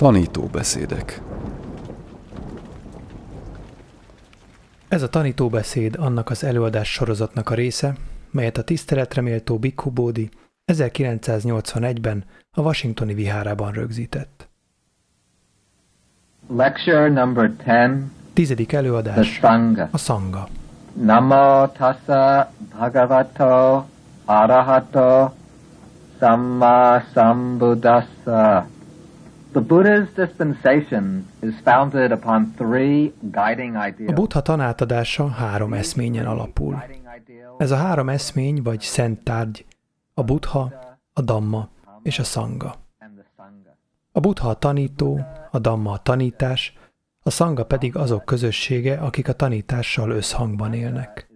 Tanítóbeszédek Ez a tanítóbeszéd annak az előadás sorozatnak a része, melyet a tiszteletreméltó Bikku Bódi 1981-ben a Washingtoni vihárában rögzített. Lecture number 10, Tizedik the előadás Sangha. a Sanga. Namo tassa bhagavato arahato samma sambuddhassa. A buddha tanátadása három eszményen alapul. Ez a három eszmény vagy szent tárgy, a buddha, a damma és a Sangha. A buddha a tanító, a damma a tanítás, a szanga pedig azok közössége, akik a tanítással összhangban élnek.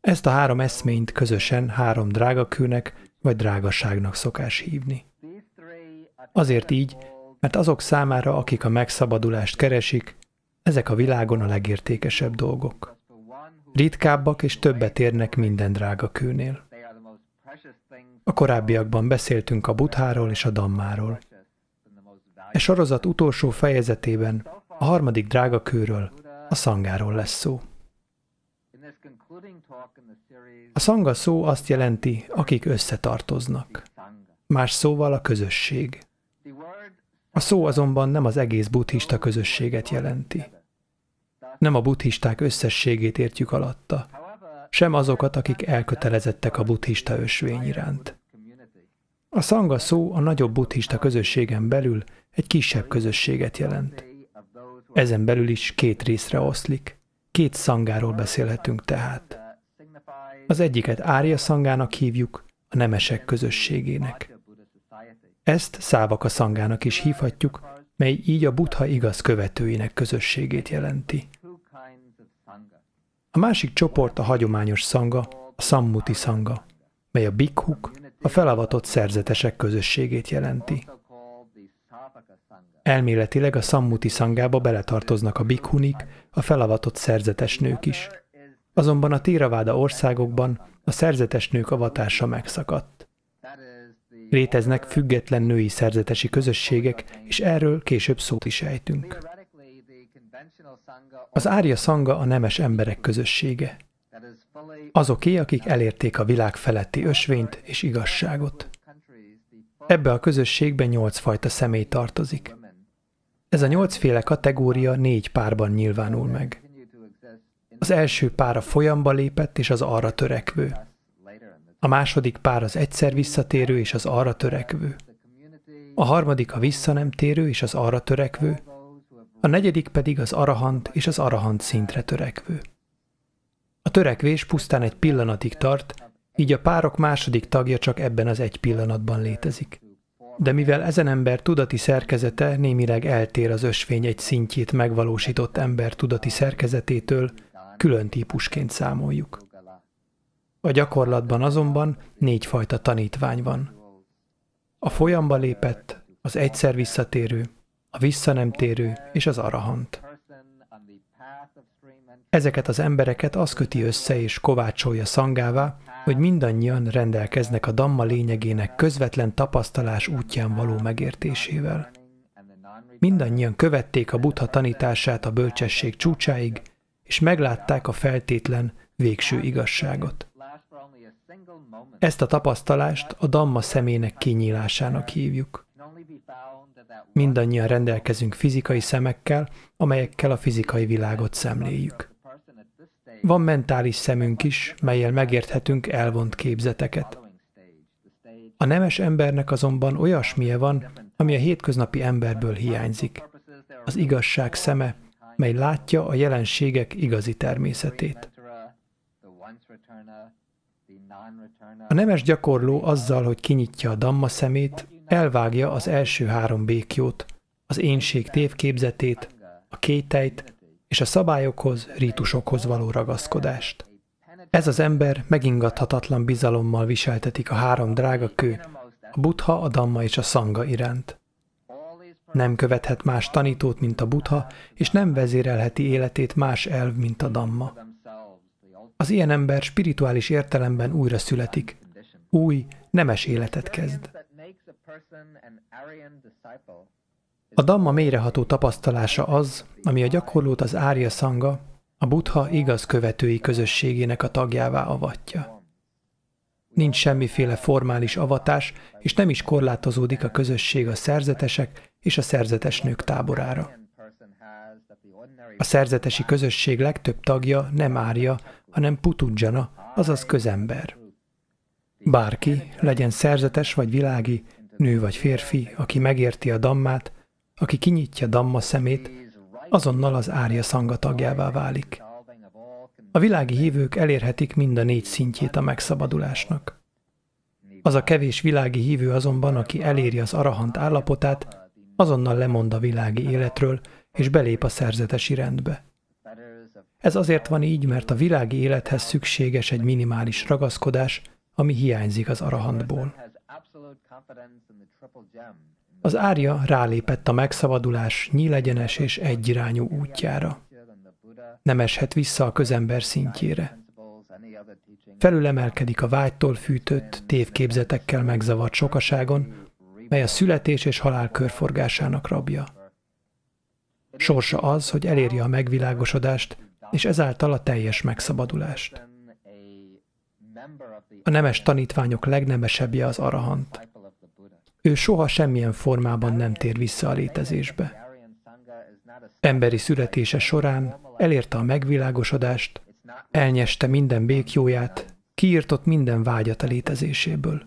Ezt a három eszményt közösen három drágakőnek vagy drágaságnak szokás hívni. Azért így, mert azok számára, akik a megszabadulást keresik, ezek a világon a legértékesebb dolgok. Ritkábbak és többet érnek minden drága kőnél. A korábbiakban beszéltünk a butháról és a dammáról. E sorozat utolsó fejezetében a harmadik drága kőről, a szangáról lesz szó. A szanga szó azt jelenti, akik összetartoznak. Más szóval a közösség. A szó azonban nem az egész buddhista közösséget jelenti. Nem a buddhisták összességét értjük alatta, sem azokat, akik elkötelezettek a buddhista ösvény iránt. A szanga szó a nagyobb buddhista közösségen belül egy kisebb közösséget jelent. Ezen belül is két részre oszlik. Két szangáról beszélhetünk tehát. Az egyiket Árja szangának hívjuk, a nemesek közösségének. Ezt Szávaka szangának is hívhatjuk, mely így a buddha igaz követőinek közösségét jelenti. A másik csoport a hagyományos szanga, a Sammuti szanga, mely a bikhuk, a felavatott szerzetesek közösségét jelenti. Elméletileg a Sammuti szangába beletartoznak a bikhunik, a felavatott szerzetes nők is. Azonban a Téraváda országokban a szerzetes nők avatása megszakadt. Léteznek független női szerzetesi közösségek, és erről később szót is ejtünk. Az árja szanga a nemes emberek közössége. Azoké, akik elérték a világ feletti ösvényt és igazságot. Ebbe a közösségbe nyolc fajta személy tartozik. Ez a nyolcféle kategória négy párban nyilvánul meg. Az első pár a folyamba lépett és az arra törekvő. A második pár az egyszer visszatérő és az arra törekvő. A harmadik a vissza nem térő és az arra törekvő. A negyedik pedig az arahant és az arahant szintre törekvő. A törekvés pusztán egy pillanatig tart, így a párok második tagja csak ebben az egy pillanatban létezik. De mivel ezen ember tudati szerkezete némileg eltér az ösvény egy szintjét megvalósított ember tudati szerkezetétől, külön típusként számoljuk. A gyakorlatban azonban négyfajta tanítvány van. A folyamba lépett, az egyszer visszatérő, a vissza nem térő és az arahant. Ezeket az embereket az köti össze és kovácsolja szangává, hogy mindannyian rendelkeznek a damma lényegének közvetlen tapasztalás útján való megértésével. Mindannyian követték a buddha tanítását a bölcsesség csúcsáig, és meglátták a feltétlen, végső igazságot. Ezt a tapasztalást a damma szemének kinyílásának hívjuk. Mindannyian rendelkezünk fizikai szemekkel, amelyekkel a fizikai világot szemléljük. Van mentális szemünk is, melyel megérthetünk elvont képzeteket. A nemes embernek azonban olyasmije van, ami a hétköznapi emberből hiányzik. Az igazság szeme, mely látja a jelenségek igazi természetét. A nemes gyakorló azzal, hogy kinyitja a damma szemét, elvágja az első három békjót, az énség tévképzetét, a kételyt és a szabályokhoz, rítusokhoz való ragaszkodást. Ez az ember megingathatatlan bizalommal viseltetik a három drága kő, a buddha, a damma és a szanga iránt. Nem követhet más tanítót, mint a buddha, és nem vezérelheti életét más elv, mint a damma. Az ilyen ember spirituális értelemben újra születik, új, nemes életet kezd. A Dhamma mélyreható tapasztalása az, ami a gyakorlót az Árja Szanga, a Buddha igaz követői közösségének a tagjává avatja. Nincs semmiféle formális avatás, és nem is korlátozódik a közösség a szerzetesek és a szerzetes nők táborára. A szerzetesi közösség legtöbb tagja nem árja, hanem putudzsana, azaz közember. Bárki, legyen szerzetes vagy világi, nő vagy férfi, aki megérti a dammát, aki kinyitja damma szemét, azonnal az árja szanga tagjává válik. A világi hívők elérhetik mind a négy szintjét a megszabadulásnak. Az a kevés világi hívő azonban, aki eléri az arahant állapotát, azonnal lemond a világi életről, és belép a szerzetesi rendbe. Ez azért van így, mert a világi élethez szükséges egy minimális ragaszkodás, ami hiányzik az arahantból. Az árja rálépett a megszabadulás nyílegyenes és egyirányú útjára. Nem eshet vissza a közember szintjére. Felülemelkedik a vágytól fűtött, tévképzetekkel megzavart sokaságon, mely a születés és halál körforgásának rabja. Sorsa az, hogy elérje a megvilágosodást, és ezáltal a teljes megszabadulást. A nemes tanítványok legnemesebbje az arahant. Ő soha semmilyen formában nem tér vissza a létezésbe. Emberi születése során elérte a megvilágosodást, elnyeste minden békjóját, kiírtott minden vágyat a létezéséből.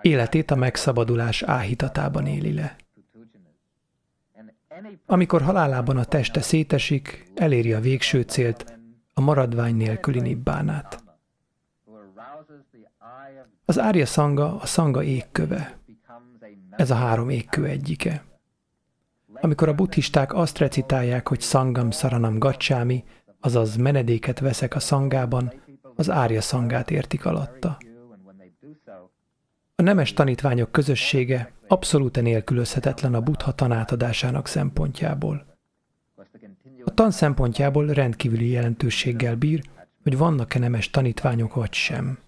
Életét a megszabadulás áhítatában éli le. Amikor halálában a teste szétesik, eléri a végső célt, a maradvány nélküli nibbánát. Az árja szanga a szanga égköve. Ez a három égkő egyike. Amikor a buddhisták azt recitálják, hogy szangam saranam gacsámi, azaz menedéket veszek a szangában, az árja szangát értik alatta. A nemes tanítványok közössége abszolút nélkülözhetetlen a buddha tanátadásának szempontjából. A tan szempontjából rendkívüli jelentőséggel bír, hogy vannak-e nemes tanítványok vagy sem.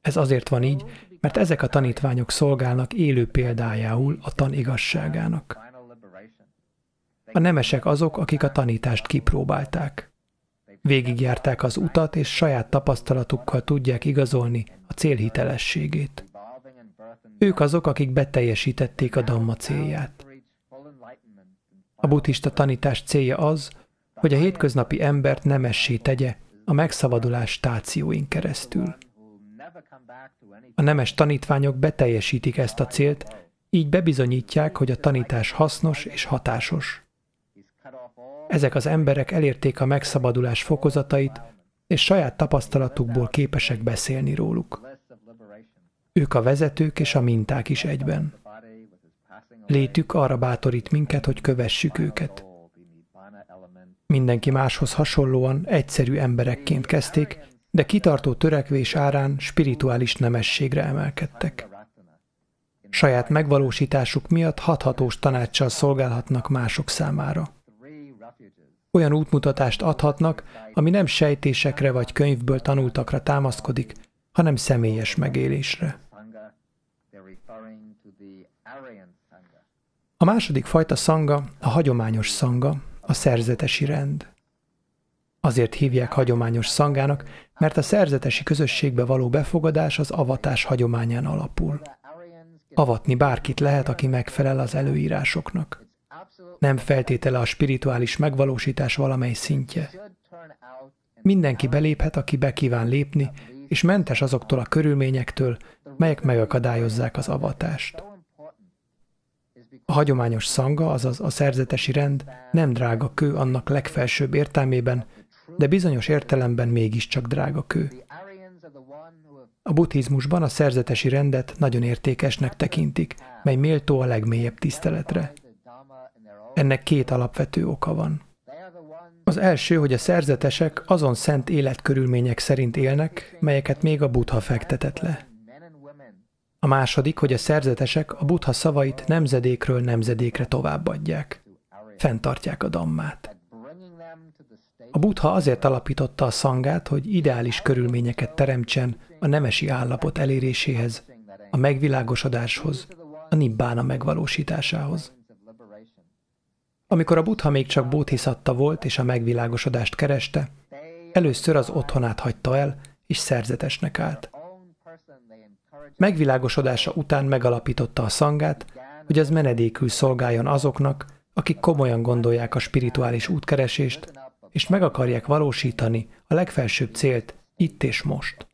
Ez azért van így, mert ezek a tanítványok szolgálnak élő példájául a tan igazságának. A nemesek azok, akik a tanítást kipróbálták. Végigjárták az utat, és saját tapasztalatukkal tudják igazolni a célhitelességét. Ők azok, akik beteljesítették a Dhamma célját. A buddhista tanítás célja az, hogy a hétköznapi embert nemessé tegye a megszabadulás stációin keresztül. A nemes tanítványok beteljesítik ezt a célt, így bebizonyítják, hogy a tanítás hasznos és hatásos. Ezek az emberek elérték a megszabadulás fokozatait, és saját tapasztalatukból képesek beszélni róluk. Ők a vezetők és a minták is egyben. Létük arra bátorít minket, hogy kövessük őket. Mindenki máshoz hasonlóan egyszerű emberekként kezdték, de kitartó törekvés árán spirituális nemességre emelkedtek. Saját megvalósításuk miatt hathatós tanácssal szolgálhatnak mások számára. Olyan útmutatást adhatnak, ami nem sejtésekre vagy könyvből tanultakra támaszkodik, hanem személyes megélésre. A második fajta szanga a hagyományos szanga, a szerzetesi rend. Azért hívják hagyományos szangának, mert a szerzetesi közösségbe való befogadás az avatás hagyományán alapul. Avatni bárkit lehet, aki megfelel az előírásoknak. Nem feltétele a spirituális megvalósítás valamely szintje. Mindenki beléphet, aki be kíván lépni, és mentes azoktól a körülményektől, melyek megakadályozzák az avatást. A hagyományos szanga, azaz a szerzetesi rend nem drága kő annak legfelsőbb értelmében, de bizonyos értelemben mégiscsak drága kő. A buddhizmusban a szerzetesi rendet nagyon értékesnek tekintik, mely méltó a legmélyebb tiszteletre. Ennek két alapvető oka van. Az első, hogy a szerzetesek azon szent életkörülmények szerint élnek, melyeket még a buddha fektetett le. A második, hogy a szerzetesek a buddha szavait nemzedékről nemzedékre továbbadják. Fentartják a dammát. A buddha azért alapította a szangát, hogy ideális körülményeket teremtsen a nemesi állapot eléréséhez, a megvilágosodáshoz, a nibbána megvalósításához. Amikor a buddha még csak bódhiszatta volt és a megvilágosodást kereste, először az otthonát hagyta el, és szerzetesnek állt. Megvilágosodása után megalapította a szangát, hogy az menedékül szolgáljon azoknak, akik komolyan gondolják a spirituális útkeresést, és meg akarják valósítani a legfelsőbb célt itt és most.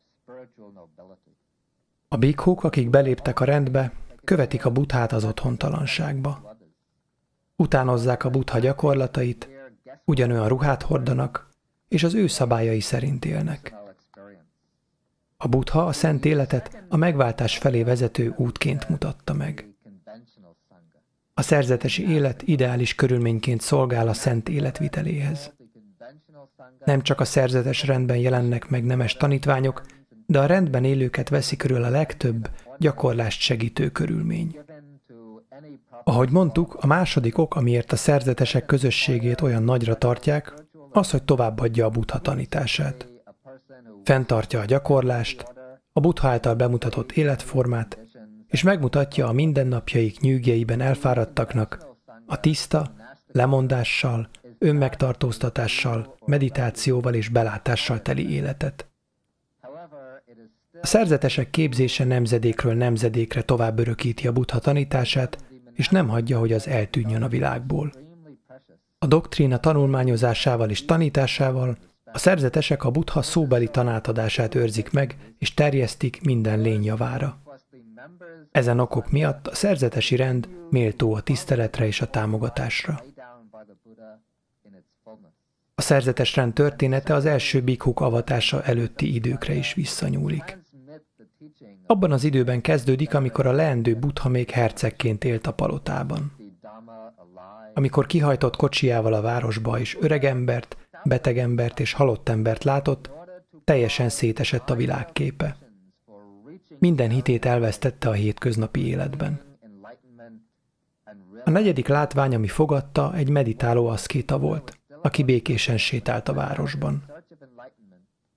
A bikhuk, akik beléptek a rendbe, követik a buthát az otthontalanságba. Utánozzák a butha gyakorlatait, ugyanolyan ruhát hordanak, és az ő szabályai szerint élnek. A butha a szent életet a megváltás felé vezető útként mutatta meg. A szerzetesi élet ideális körülményként szolgál a szent életviteléhez. Nem csak a szerzetes rendben jelennek meg nemes tanítványok, de a rendben élőket veszi körül a legtöbb gyakorlást segítő körülmény. Ahogy mondtuk, a második ok, amiért a szerzetesek közösségét olyan nagyra tartják, az, hogy továbbadja a buddha tanítását. Fentartja a gyakorlást, a buddha által bemutatott életformát, és megmutatja a mindennapjaik nyűgjeiben elfáradtaknak a tiszta, lemondással, önmegtartóztatással, meditációval és belátással teli életet. A szerzetesek képzése nemzedékről nemzedékre tovább örökíti a buddha tanítását, és nem hagyja, hogy az eltűnjön a világból. A doktrína tanulmányozásával és tanításával a szerzetesek a buddha szóbeli tanátadását őrzik meg, és terjesztik minden lény javára. Ezen okok miatt a szerzetesi rend méltó a tiszteletre és a támogatásra. A szerzetes rend története az első bikhuk avatása előtti időkre is visszanyúlik. Abban az időben kezdődik, amikor a leendő buddha még hercegként élt a palotában. Amikor kihajtott kocsiával a városba és öregembert, betegembert és halott embert látott, teljesen szétesett a világképe. Minden hitét elvesztette a hétköznapi életben. A negyedik látvány, ami fogadta, egy meditáló aszkéta volt, aki békésen sétált a városban.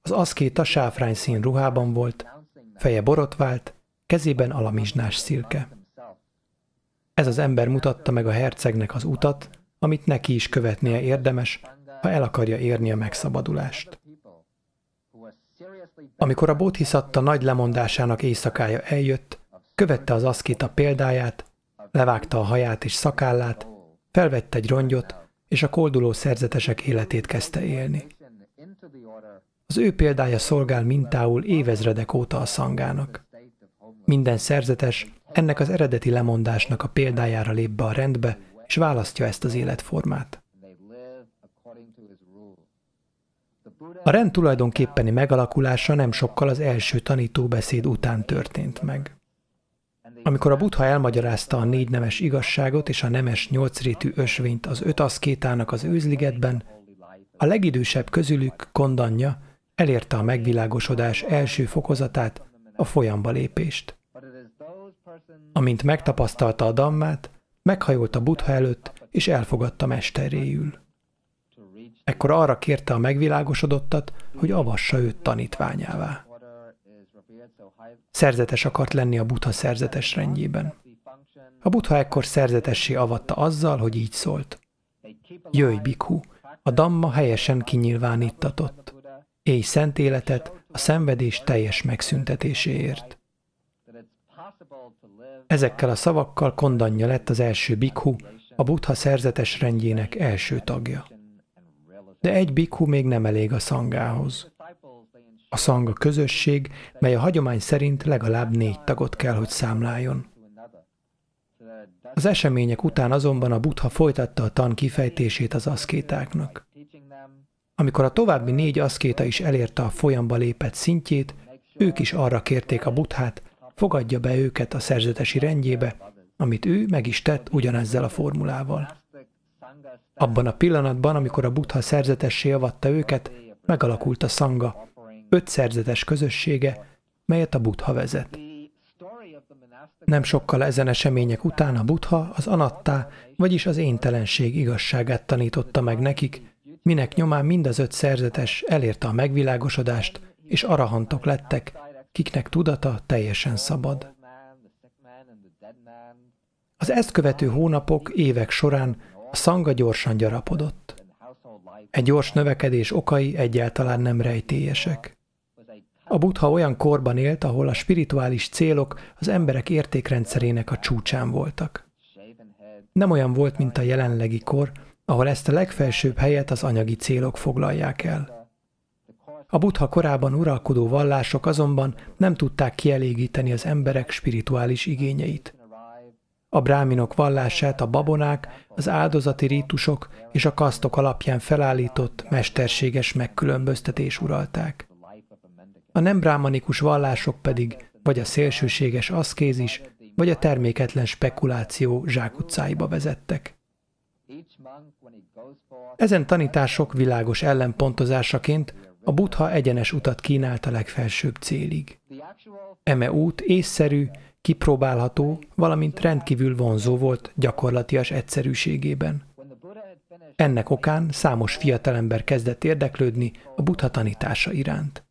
Az aszkéta sáfrány szín ruhában volt, feje borotvált, kezében alamizsnás szilke. Ez az ember mutatta meg a hercegnek az utat, amit neki is követnie érdemes, ha el akarja érni a megszabadulást. Amikor a bodhisatta nagy lemondásának éjszakája eljött, követte az aszkéta példáját, levágta a haját és szakállát, felvette egy rongyot, és a kolduló szerzetesek életét kezdte élni. Az ő példája szolgál mintául évezredek óta a szangának. Minden szerzetes ennek az eredeti lemondásnak a példájára lép be a rendbe, és választja ezt az életformát. A rend tulajdonképpeni megalakulása nem sokkal az első tanítóbeszéd után történt meg. Amikor a Buddha elmagyarázta a négy nemes igazságot és a nemes nyolcrétű ösvényt az öt aszkétának az őzligetben, a legidősebb közülük, Kondanya, elérte a megvilágosodás első fokozatát, a folyamba lépést. Amint megtapasztalta a dammát, meghajolt a Buddha előtt, és elfogadta mesteréül. Ekkor arra kérte a megvilágosodottat, hogy avassa őt tanítványává. Szerzetes akart lenni a Buddha szerzetes rendjében. A Buddha ekkor szerzetessé avatta azzal, hogy így szólt. Jöjj, Bikhu, a Damma helyesen kinyilvánítatott. Élj szent életet a szenvedés teljes megszüntetéséért. Ezekkel a szavakkal kondanya lett az első bikhu, a buddha szerzetes rendjének első tagja. De egy bikhu még nem elég a szangához. A szanga közösség, mely a hagyomány szerint legalább négy tagot kell, hogy számláljon. Az események után azonban a buddha folytatta a tan kifejtését az aszkétáknak. Amikor a további négy aszkéta is elérte a folyamba lépett szintjét, ők is arra kérték a buthát, fogadja be őket a szerzetesi rendjébe, amit ő meg is tett ugyanezzel a formulával. Abban a pillanatban, amikor a buddha szerzetessé avatta őket, megalakult a szanga, öt szerzetes közössége, melyet a buddha vezet. Nem sokkal ezen események után a buddha az anattá, vagyis az éntelenség igazságát tanította meg nekik, minek nyomán mind az öt szerzetes elérte a megvilágosodást, és arahantok lettek, kiknek tudata teljesen szabad. Az ezt követő hónapok, évek során a szanga gyorsan gyarapodott. Egy gyors növekedés okai egyáltalán nem rejtélyesek. A buddha olyan korban élt, ahol a spirituális célok az emberek értékrendszerének a csúcsán voltak. Nem olyan volt, mint a jelenlegi kor, ahol ezt a legfelsőbb helyet az anyagi célok foglalják el. A buddha korában uralkodó vallások azonban nem tudták kielégíteni az emberek spirituális igényeit. A bráminok vallását a babonák, az áldozati rítusok és a kasztok alapján felállított, mesterséges megkülönböztetés uralták. A nem brámanikus vallások pedig vagy a szélsőséges aszkézis, vagy a terméketlen spekuláció zsákutcáiba vezettek. Ezen tanítások világos ellenpontozásaként a buddha egyenes utat kínált a legfelsőbb célig. Eme út észszerű, kipróbálható, valamint rendkívül vonzó volt gyakorlatias egyszerűségében. Ennek okán számos fiatalember kezdett érdeklődni a buddha tanítása iránt.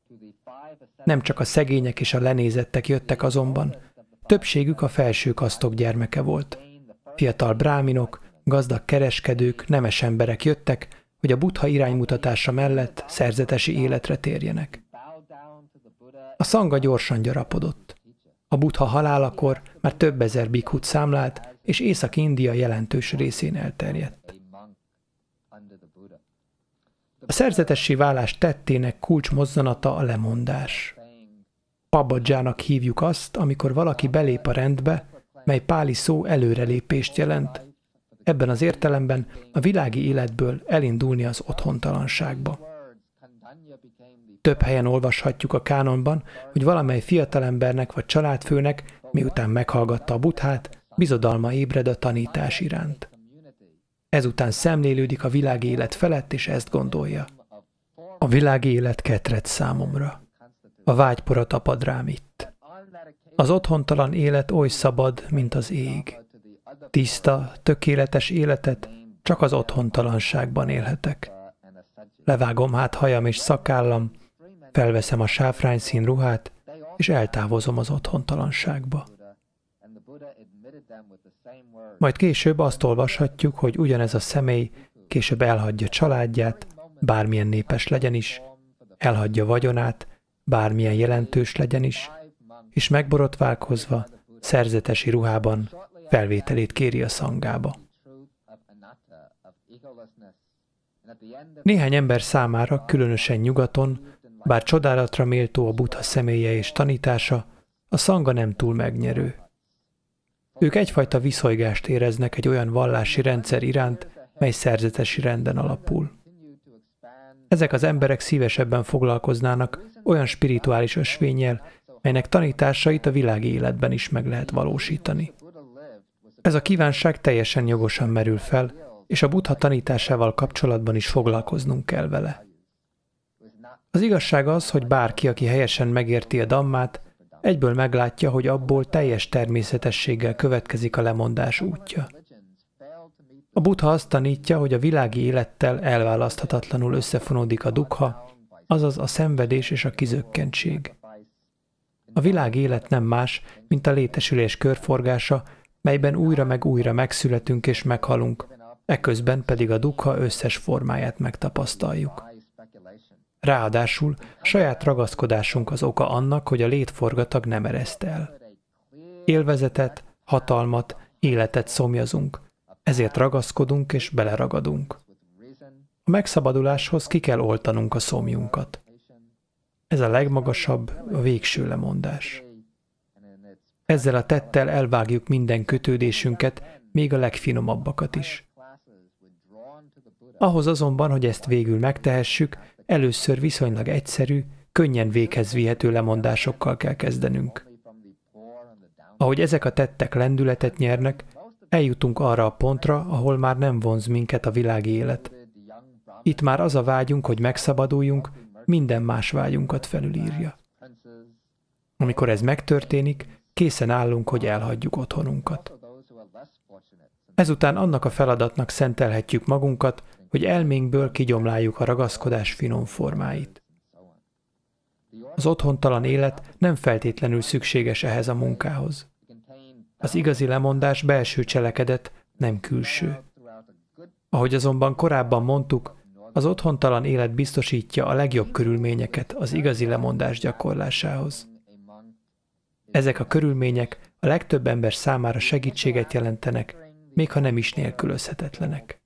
Nem csak a szegények és a lenézettek jöttek azonban, többségük a felső kasztok gyermeke volt. Fiatal bráminok, gazdag kereskedők, nemes emberek jöttek, hogy a buddha iránymutatása mellett szerzetesi életre térjenek. A szanga gyorsan gyarapodott. A buddha halálakor már több ezer bikhut számlált, és Észak-India jelentős részén elterjedt. A szerzetessé válás tettének kulcs mozzanata a lemondás. Pabadzsának hívjuk azt, amikor valaki belép a rendbe, mely páli szó előrelépést jelent, ebben az értelemben a világi életből elindulni az otthontalanságba. Több helyen olvashatjuk a kánonban, hogy valamely fiatalembernek vagy családfőnek, miután meghallgatta a buthát, bizodalma ébred a tanítás iránt. Ezután szemlélődik a világi élet felett, és ezt gondolja. A világi élet ketret számomra. A vágypora tapad rám itt. Az otthontalan élet oly szabad, mint az ég. Tiszta, tökéletes életet csak az otthontalanságban élhetek. Levágom hát hajam és szakállam, felveszem a sáfrányszín ruhát, és eltávozom az otthontalanságba. Majd később azt olvashatjuk, hogy ugyanez a személy később elhagyja családját, bármilyen népes legyen is, elhagyja vagyonát, bármilyen jelentős legyen is, és megborotválkozva, szerzetesi ruhában felvételét kéri a szangába. Néhány ember számára, különösen nyugaton, bár csodálatra méltó a buddha személye és tanítása, a szanga nem túl megnyerő. Ők egyfajta viszonygást éreznek egy olyan vallási rendszer iránt, mely szerzetesi renden alapul. Ezek az emberek szívesebben foglalkoznának olyan spirituális ösvényel, melynek tanításait a világi életben is meg lehet valósítani. Ez a kívánság teljesen jogosan merül fel, és a buddha tanításával kapcsolatban is foglalkoznunk kell vele. Az igazság az, hogy bárki, aki helyesen megérti a dammát, egyből meglátja, hogy abból teljes természetességgel következik a lemondás útja. A buddha azt tanítja, hogy a világi élettel elválaszthatatlanul összefonódik a dukha, azaz a szenvedés és a kizökkentség. A világ élet nem más, mint a létesülés körforgása, melyben újra meg újra megszületünk és meghalunk, eközben pedig a dukha összes formáját megtapasztaljuk. Ráadásul saját ragaszkodásunk az oka annak, hogy a létforgatag nem ereszt el. Élvezetet, hatalmat, életet szomjazunk, ezért ragaszkodunk és beleragadunk. A megszabaduláshoz ki kell oltanunk a szomjunkat. Ez a legmagasabb, a végső lemondás. Ezzel a tettel elvágjuk minden kötődésünket, még a legfinomabbakat is. Ahhoz azonban, hogy ezt végül megtehessük, először viszonylag egyszerű, könnyen véghez vihető lemondásokkal kell kezdenünk. Ahogy ezek a tettek lendületet nyernek, eljutunk arra a pontra, ahol már nem vonz minket a világi élet. Itt már az a vágyunk, hogy megszabaduljunk, minden más vágyunkat felülírja. Amikor ez megtörténik, készen állunk, hogy elhagyjuk otthonunkat. Ezután annak a feladatnak szentelhetjük magunkat, hogy elménkből kigyomláljuk a ragaszkodás finom formáit. Az otthontalan élet nem feltétlenül szükséges ehhez a munkához. Az igazi lemondás belső cselekedet, nem külső. Ahogy azonban korábban mondtuk, az otthontalan élet biztosítja a legjobb körülményeket az igazi lemondás gyakorlásához. Ezek a körülmények a legtöbb ember számára segítséget jelentenek, még ha nem is nélkülözhetetlenek.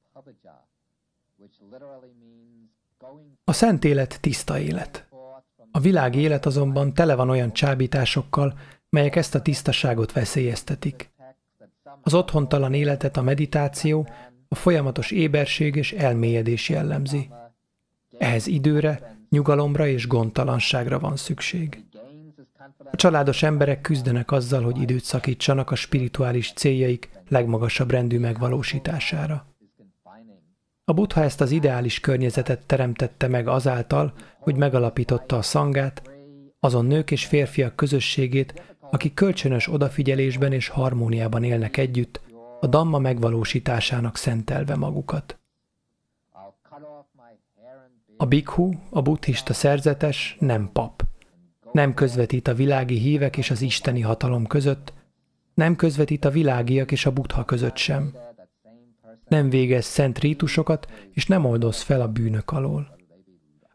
A szent élet tiszta élet. A világ élet azonban tele van olyan csábításokkal, melyek ezt a tisztaságot veszélyeztetik. Az otthontalan életet a meditáció, a folyamatos éberség és elmélyedés jellemzi. Ehhez időre, nyugalomra és gondtalanságra van szükség. A családos emberek küzdenek azzal, hogy időt szakítsanak a spirituális céljaik legmagasabb rendű megvalósítására. A buddha ezt az ideális környezetet teremtette meg azáltal, hogy megalapította a szangát, azon nők és férfiak közösségét, akik kölcsönös odafigyelésben és harmóniában élnek együtt, a damma megvalósításának szentelve magukat. A bikhu, a buddhista szerzetes nem pap. Nem közvetít a világi hívek és az isteni hatalom között, nem közvetít a világiak és a buddha között sem. Nem végez szent rítusokat, és nem oldoz fel a bűnök alól.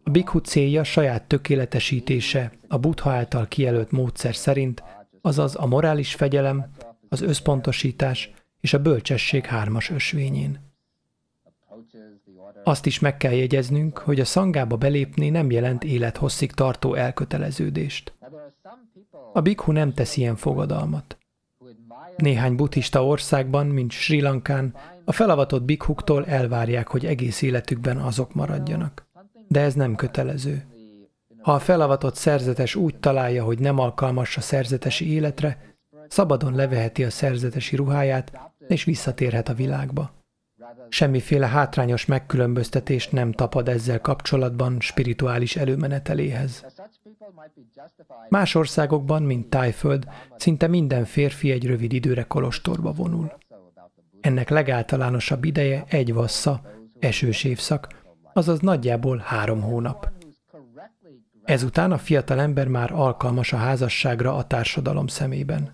A bikhu célja saját tökéletesítése a buddha által kijelölt módszer szerint, azaz a morális fegyelem, az összpontosítás és a bölcsesség hármas ösvényén. Azt is meg kell jegyeznünk, hogy a szangába belépni nem jelent élethosszig tartó elköteleződést. A bikhu nem tesz ilyen fogadalmat. Néhány buddhista országban, mint Sri Lankán, a felavatott bikhuktól elvárják, hogy egész életükben azok maradjanak. De ez nem kötelező. Ha a felavatott szerzetes úgy találja, hogy nem alkalmas a szerzetesi életre, szabadon leveheti a szerzetesi ruháját, és visszatérhet a világba. Semmiféle hátrányos megkülönböztetést nem tapad ezzel kapcsolatban spirituális előmeneteléhez. Más országokban, mint Tájföld, szinte minden férfi egy rövid időre kolostorba vonul. Ennek legáltalánosabb ideje egy vassza, esős évszak, azaz nagyjából három hónap. Ezután a fiatal ember már alkalmas a házasságra a társadalom szemében.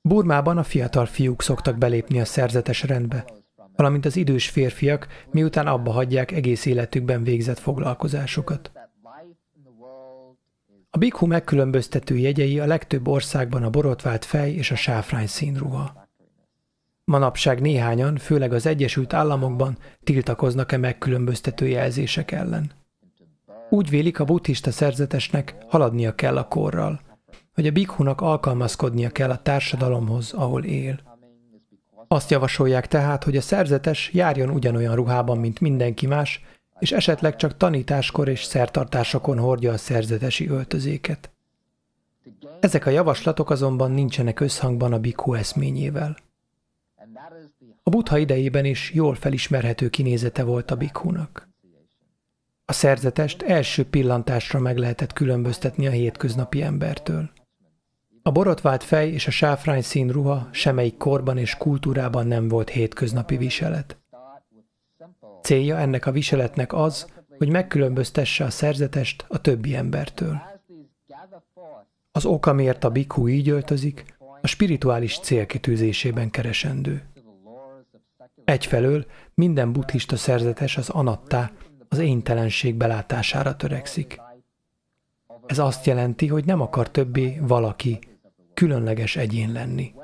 Burmában a fiatal fiúk szoktak belépni a szerzetes rendbe, valamint az idős férfiak, miután abba hagyják egész életükben végzett foglalkozásokat. A bikhu megkülönböztető jegyei a legtöbb országban a borotvált fej és a sáfrány színruha. Manapság néhányan, főleg az Egyesült Államokban tiltakoznak-e megkülönböztető jelzések ellen. Úgy vélik a buddhista szerzetesnek haladnia kell a korral, hogy a bikhunak alkalmazkodnia kell a társadalomhoz, ahol él. Azt javasolják tehát, hogy a szerzetes járjon ugyanolyan ruhában, mint mindenki más, és esetleg csak tanításkor és szertartásokon hordja a szerzetesi öltözéket. Ezek a javaslatok azonban nincsenek összhangban a bikhu eszményével. A buddha idejében is jól felismerhető kinézete volt a bikhunak. A szerzetest első pillantásra meg lehetett különböztetni a hétköznapi embertől. A borotvált fej és a sáfrány szín ruha semmelyik korban és kultúrában nem volt hétköznapi viselet. Célja ennek a viseletnek az, hogy megkülönböztesse a szerzetest a többi embertől. Az oka, miért a bikhu így öltözik, a spirituális célkitűzésében keresendő. Egyfelől minden buddhista szerzetes az anattá, az éntelenség belátására törekszik. Ez azt jelenti, hogy nem akar többé valaki, különleges egyén lenni.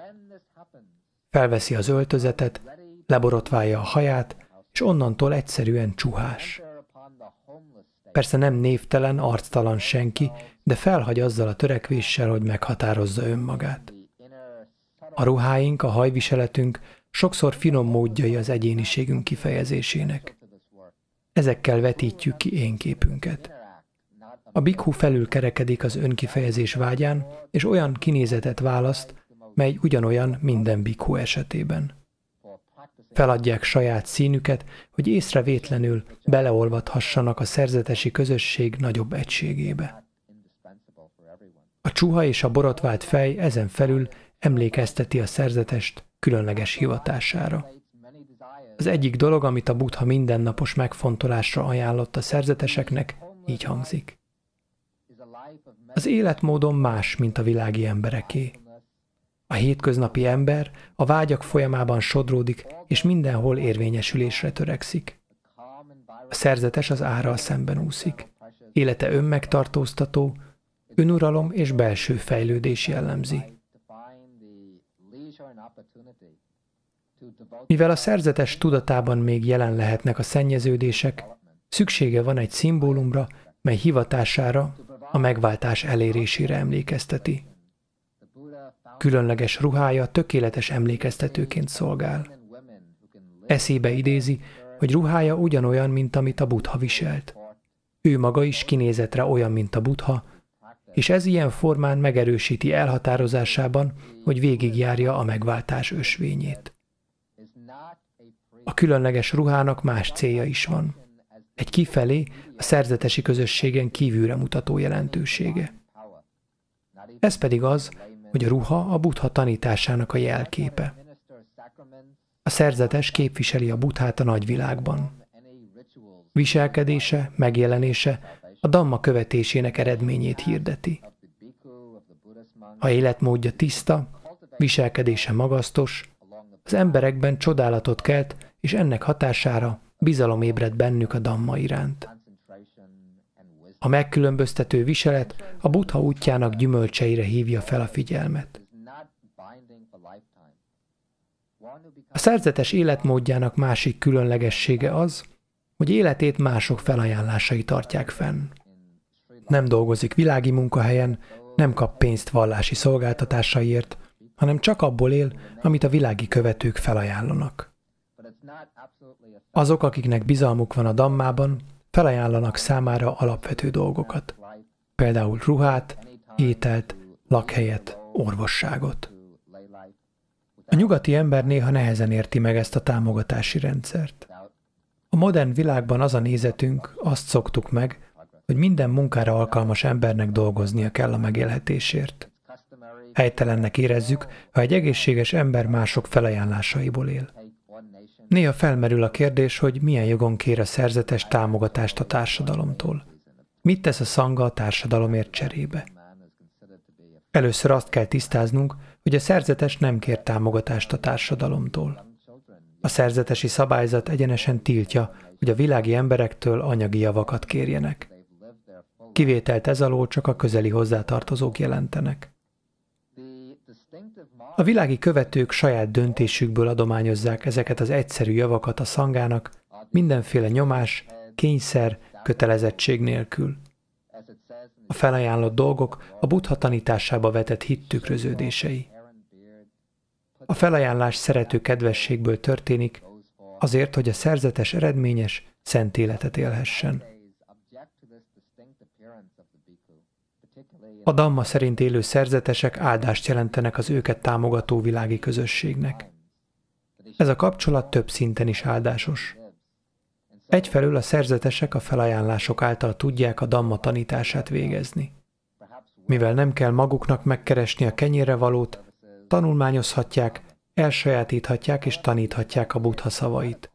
Felveszi az öltözetet, leborotválja a haját, és onnantól egyszerűen csuhás. Persze nem névtelen, arctalan senki, de felhagy azzal a törekvéssel, hogy meghatározza önmagát. A ruháink, a hajviseletünk sokszor finom módjai az egyéniségünk kifejezésének. Ezekkel vetítjük ki én képünket. A bikhu felül kerekedik az önkifejezés vágyán, és olyan kinézetet választ, mely ugyanolyan minden bikhu esetében. Feladják saját színüket, hogy észrevétlenül beleolvadhassanak a szerzetesi közösség nagyobb egységébe. A csuha és a borotvált fej ezen felül emlékezteti a szerzetest különleges hivatására. Az egyik dolog, amit a buddha mindennapos megfontolásra ajánlott a szerzeteseknek, így hangzik. Az életmódom más, mint a világi embereké. A hétköznapi ember a vágyak folyamában sodródik, és mindenhol érvényesülésre törekszik. A szerzetes az árral szemben úszik. Élete önmegtartóztató, önuralom és belső fejlődés jellemzi. Mivel a szerzetes tudatában még jelen lehetnek a szennyeződések, szüksége van egy szimbólumra, mely hivatására a megváltás elérésére emlékezteti. Különleges ruhája tökéletes emlékeztetőként szolgál. Eszébe idézi, hogy ruhája ugyanolyan, mint amit a butha viselt. Ő maga is kinézetre olyan, mint a butha, és ez ilyen formán megerősíti elhatározásában, hogy végigjárja a megváltás ösvényét. A különleges ruhának más célja is van. Egy kifelé a szerzetesi közösségen kívülre mutató jelentősége. Ez pedig az, hogy a ruha a butha tanításának a jelképe. A szerzetes képviseli a buthát a nagyvilágban. Viselkedése, megjelenése a damma követésének eredményét hirdeti. Ha életmódja tiszta, viselkedése magasztos, az emberekben csodálatot kelt, és ennek hatására bizalom ébred bennük a damma iránt. A megkülönböztető viselet a buddha útjának gyümölcseire hívja fel a figyelmet. A szerzetes életmódjának másik különlegessége az, hogy életét mások felajánlásai tartják fenn. Nem dolgozik világi munkahelyen, nem kap pénzt vallási szolgáltatásaiért, hanem csak abból él, amit a világi követők felajánlanak. Azok, akiknek bizalmuk van a dammában, felajánlanak számára alapvető dolgokat. Például ruhát, ételt, lakhelyet, orvosságot. A nyugati ember néha nehezen érti meg ezt a támogatási rendszert. A modern világban az a nézetünk, azt szoktuk meg, hogy minden munkára alkalmas embernek dolgoznia kell a megélhetésért. Helytelennek érezzük, ha egy egészséges ember mások felajánlásaiból él. Néha felmerül a kérdés, hogy milyen jogon kér a szerzetes támogatást a társadalomtól. Mit tesz a szanga a társadalomért cserébe? Először azt kell tisztáznunk, hogy a szerzetes nem kér támogatást a társadalomtól. A szerzetesi szabályzat egyenesen tiltja, hogy a világi emberektől anyagi javakat kérjenek. Kivételt ez alól csak a közeli hozzátartozók jelentenek. A világi követők saját döntésükből adományozzák ezeket az egyszerű javakat a szangának, mindenféle nyomás, kényszer, kötelezettség nélkül. A felajánlott dolgok a buddha tanításába vetett hit tükröződései. A felajánlás szerető kedvességből történik, azért, hogy a szerzetes eredményes, szent életet élhessen. A Damma szerint élő szerzetesek áldást jelentenek az őket támogató világi közösségnek. Ez a kapcsolat több szinten is áldásos. Egyfelől a szerzetesek a felajánlások által tudják a Damma tanítását végezni. Mivel nem kell maguknak megkeresni a kenyére valót, tanulmányozhatják, elsajátíthatják és taníthatják a buddha szavait.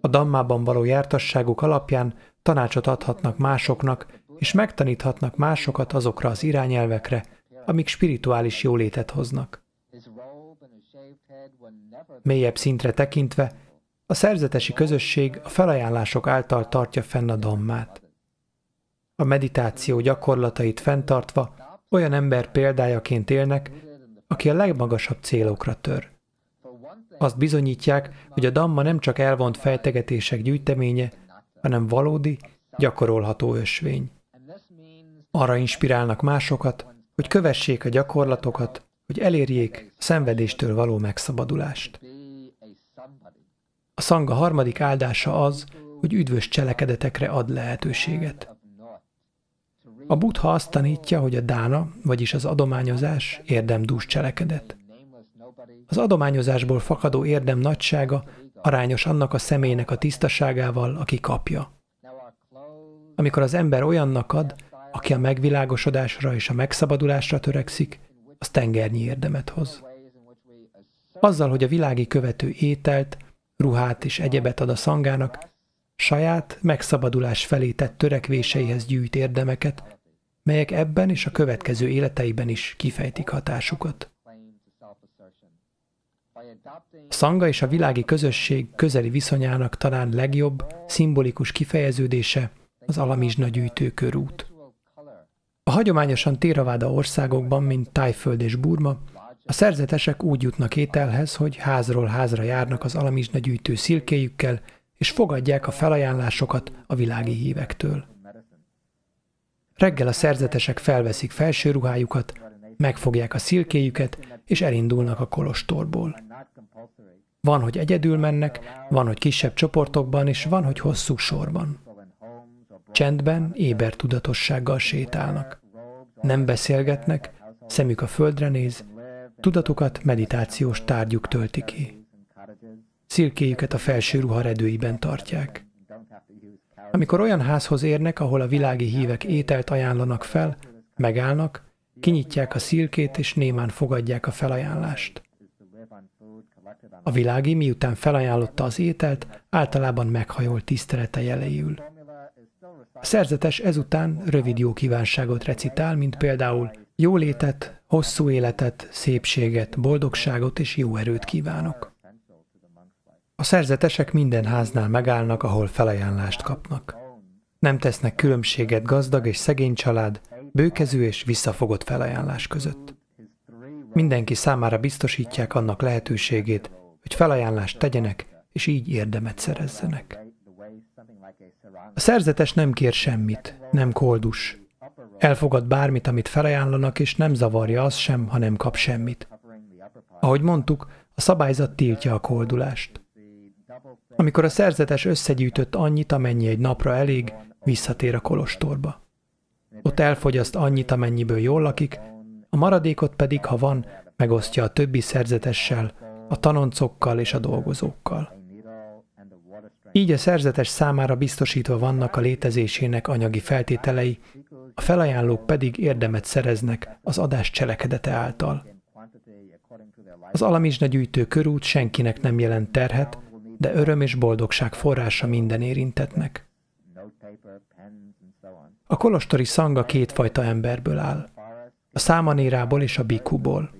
A dammában való jártasságuk alapján tanácsot adhatnak másoknak, és megtaníthatnak másokat azokra az irányelvekre, amik spirituális jólétet hoznak. Mélyebb szintre tekintve, a szerzetesi közösség a felajánlások által tartja fenn a dammát. A meditáció gyakorlatait fenntartva olyan ember példájaként élnek, aki a legmagasabb célokra tör. Azt bizonyítják, hogy a damma nem csak elvont fejtegetések gyűjteménye, hanem valódi, gyakorolható ösvény. Arra inspirálnak másokat, hogy kövessék a gyakorlatokat, hogy elérjék a szenvedéstől való megszabadulást. A szanga harmadik áldása az, hogy üdvös cselekedetekre ad lehetőséget. A buddha azt tanítja, hogy a dána, vagyis az adományozás érdemdús cselekedet. Az adományozásból fakadó érdem nagysága arányos annak a személynek a tisztaságával, aki kapja. Amikor az ember olyannak ad, aki a megvilágosodásra és a megszabadulásra törekszik, az tengernyi érdemet hoz. Azzal, hogy a világi követő ételt, ruhát és egyebet ad a szangának, saját megszabadulás felé tett törekvéseihez gyűjt érdemeket, melyek ebben és a következő életeiben is kifejtik hatásukat. A szanga és a világi közösség közeli viszonyának talán legjobb, szimbolikus kifejeződése az alamizsna gyűjtőkörút. A hagyományosan téraváda országokban, mint Tájföld és Burma, a szerzetesek úgy jutnak ételhez, hogy házról házra járnak az alamizsna gyűjtő szilkéjükkel, és fogadják a felajánlásokat a világi hívektől. Reggel a szerzetesek felveszik felső ruhájukat, megfogják a szilkéjüket, és elindulnak a kolostorból. Van, hogy egyedül mennek, van, hogy kisebb csoportokban, és van, hogy hosszú sorban. Csendben, éber tudatossággal sétálnak. Nem beszélgetnek, szemük a földre néz, tudatukat meditációs tárgyuk tölti ki. Szilkéjüket a felső ruha redőiben tartják. Amikor olyan házhoz érnek, ahol a világi hívek ételt ajánlanak fel, megállnak, kinyitják a szilkét és némán fogadják a felajánlást. A világi, miután felajánlotta az ételt, általában meghajol tisztelete jeleiül. Szerzetes ezután rövid jó kívánságot recitál, mint például jólétet, hosszú életet, szépséget, boldogságot és jó erőt kívánok. A szerzetesek minden háznál megállnak, ahol felajánlást kapnak. Nem tesznek különbséget gazdag és szegény család, bőkezű és visszafogott felajánlás között. Mindenki számára biztosítják annak lehetőségét, hogy felajánlást tegyenek, és így érdemet szerezzenek. A szerzetes nem kér semmit, nem koldus. Elfogad bármit, amit felajánlanak, és nem zavarja az sem, ha nem kap semmit. Ahogy mondtuk, a szabályzat tiltja a koldulást. Amikor a szerzetes összegyűjtött annyit, amennyi egy napra elég, visszatér a kolostorba. Ott elfogyaszt annyit, amennyiből jól lakik, a maradékot pedig, ha van, megosztja a többi szerzetessel, a tanoncokkal és a dolgozókkal. Így a szerzetes számára biztosítva vannak a létezésének anyagi feltételei, a felajánlók pedig érdemet szereznek az adás cselekedete által. Az alamizsna gyűjtő körút senkinek nem jelent terhet, de öröm és boldogság forrása minden érintetnek. A kolostori szanga kétfajta emberből áll. A számanérából és a bikuból.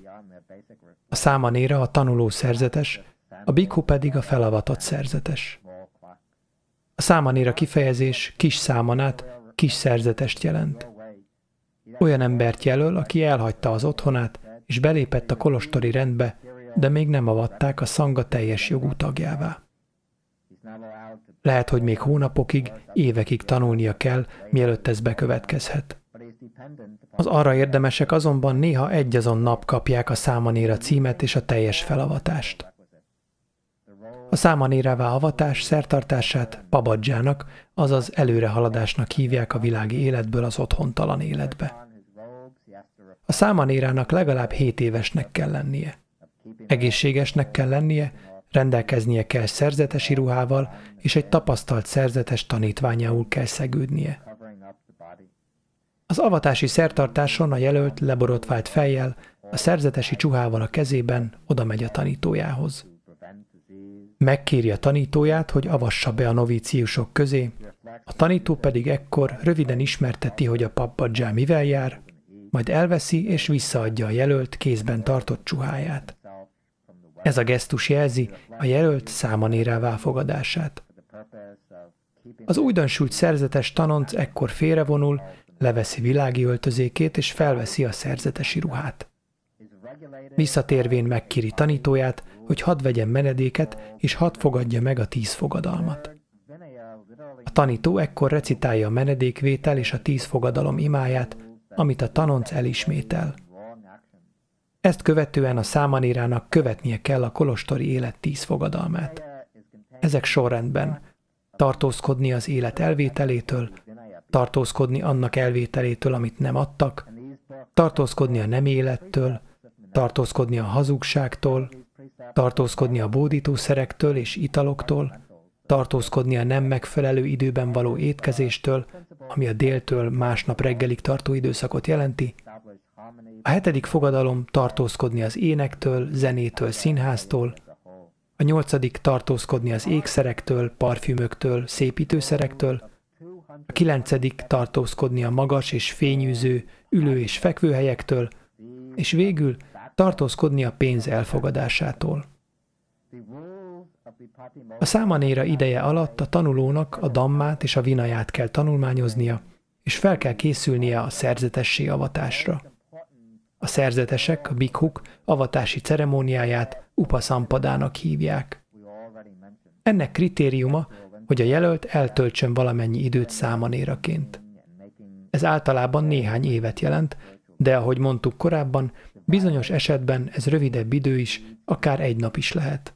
A számanéra a tanuló szerzetes, a biku pedig a felavatott szerzetes. A számanéra kifejezés kis számanát, kis szerzetest jelent. Olyan embert jelöl, aki elhagyta az otthonát, és belépett a kolostori rendbe, de még nem avatták a szanga teljes jogú tagjává. Lehet, hogy még hónapokig, évekig tanulnia kell, mielőtt ez bekövetkezhet. Az arra érdemesek azonban néha egyazon nap kapják a számanéra címet és a teljes felavatást. A számanérává avatás szertartását pabadzsának, azaz előrehaladásnak hívják a világi életből az otthontalan életbe. A számanérának legalább 7 évesnek kell lennie. Egészségesnek kell lennie, rendelkeznie kell szerzetesi ruhával, és egy tapasztalt szerzetes tanítványául kell szegődnie. Az avatási szertartáson a jelölt leborotvált fejjel, a szerzetesi csuhával a kezében oda megy a tanítójához. Megkéri a tanítóját, hogy avassa be a novíciusok közé, a tanító pedig ekkor röviden ismerteti, hogy a pappadzsá mivel jár, majd elveszi és visszaadja a jelölt kézben tartott csuháját. Ez a gesztus jelzi a jelölt számanérává fogadását. Az újdonsült szerzetes tanonc ekkor félrevonul, leveszi világi öltözékét és felveszi a szerzetesi ruhát. Visszatérvén megkéri tanítóját, hogy hadd vegyen menedéket, és hadd fogadja meg a tíz fogadalmat. A tanító ekkor recitálja a menedékvétel és a tíz fogadalom imáját, amit a tanonc elismétel. Ezt követően a számanírának követnie kell a kolostori élet tíz fogadalmát. Ezek sorrendben tartózkodni az élet elvételétől, tartózkodni annak elvételétől, amit nem adtak, tartózkodni a nem élettől, tartózkodni a hazugságtól, tartózkodni a bódítószerektől és italoktól, tartózkodni a nem megfelelő időben való étkezéstől, ami a déltől másnap reggelig tartó időszakot jelenti, a hetedik fogadalom tartózkodni az énektől, zenétől, színháztól, a nyolcadik tartózkodni az ékszerektől, parfümöktől, szépítőszerektől, a kilencedik tartózkodni a magas és fényűző, ülő és fekvőhelyektől, és végül tartózkodni a pénz elfogadásától. A számanéra ideje alatt a tanulónak a dammát és a vinaját kell tanulmányoznia, és fel kell készülnie a szerzetessé avatásra. A szerzetesek, a bikhuk avatási ceremóniáját upasampadának hívják. Ennek kritériuma, hogy a jelölt eltöltsön valamennyi időt számanéraként. Ez általában néhány évet jelent, de ahogy mondtuk korábban, bizonyos esetben ez rövidebb idő is, akár egy nap is lehet.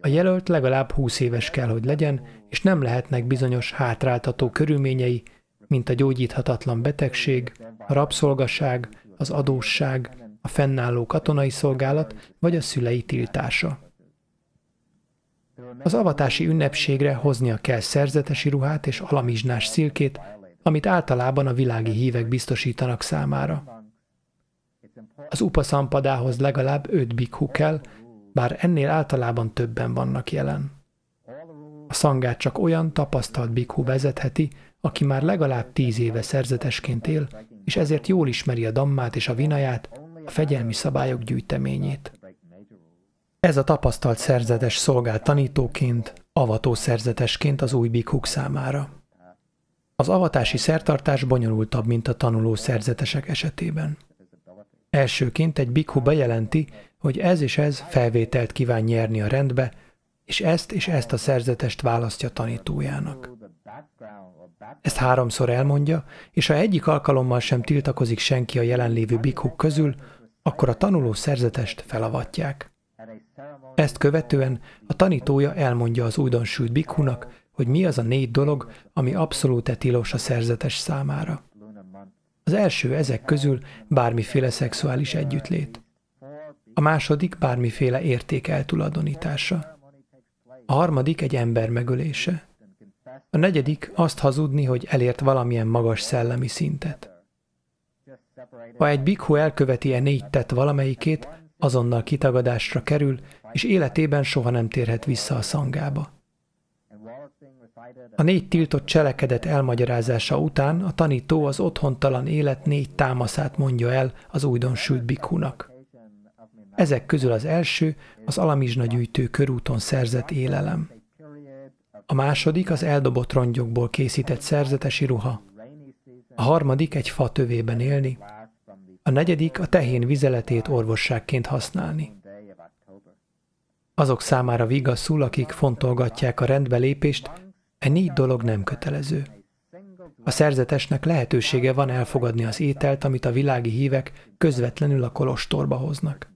A jelölt legalább 20 éves kell, hogy legyen, és nem lehetnek bizonyos hátráltató körülményei, mint a gyógyíthatatlan betegség, a rabszolgaság, az adósság, a fennálló katonai szolgálat vagy a szülei tiltása. Az avatási ünnepségre hoznia kell szerzetesi ruhát és alamizsnás szilkét, amit általában a világi hívek biztosítanak számára. Az upasampadához legalább öt bikhu kell, bár ennél általában többen vannak jelen. A szangát csak olyan tapasztalt bikhu vezetheti, aki már legalább tíz éve szerzetesként él, és ezért jól ismeri a dammát és a vinaját, a fegyelmi szabályok gyűjteményét. Ez a tapasztalt szerzetes szolgál tanítóként, avató szerzetesként az új bikhuk számára. Az avatási szertartás bonyolultabb, mint a tanuló szerzetesek esetében. Elsőként egy bikhu bejelenti, hogy ez és ez felvételt kíván nyerni a rendbe, és ezt és ezt a szerzetest választja tanítójának. Ezt háromszor elmondja, és ha egyik alkalommal sem tiltakozik senki a jelenlévő bikhuk közül, akkor a tanuló szerzetest felavatják. Ezt követően a tanítója elmondja az újdonsült bikhunak, hogy mi az a négy dolog, ami abszolút tilos a szerzetes számára. Az első ezek közül bármiféle szexuális együttlét. A második bármiféle érték eltulajdonítása. A harmadik egy ember megölése. A negyedik azt hazudni, hogy elért valamilyen magas szellemi szintet. Ha egy bikhu elköveti e négy tett valamelyikét, azonnal kitagadásra kerül, és életében soha nem térhet vissza a szangába. A négy tiltott cselekedet elmagyarázása után a tanító az otthontalan élet négy támaszát mondja el az újdonsült bikunak. Ezek közül az első az alamizsna gyűjtő körúton szerzett élelem. A második az eldobott rongyokból készített szerzetesi ruha. A harmadik egy fa tövében élni. A negyedik a tehén vizeletét orvosságként használni. Azok számára vigaszul, akik fontolgatják a rendbelépést, E négy dolog nem kötelező. A szerzetesnek lehetősége van elfogadni az ételt, amit a világi hívek közvetlenül a kolostorba hoznak.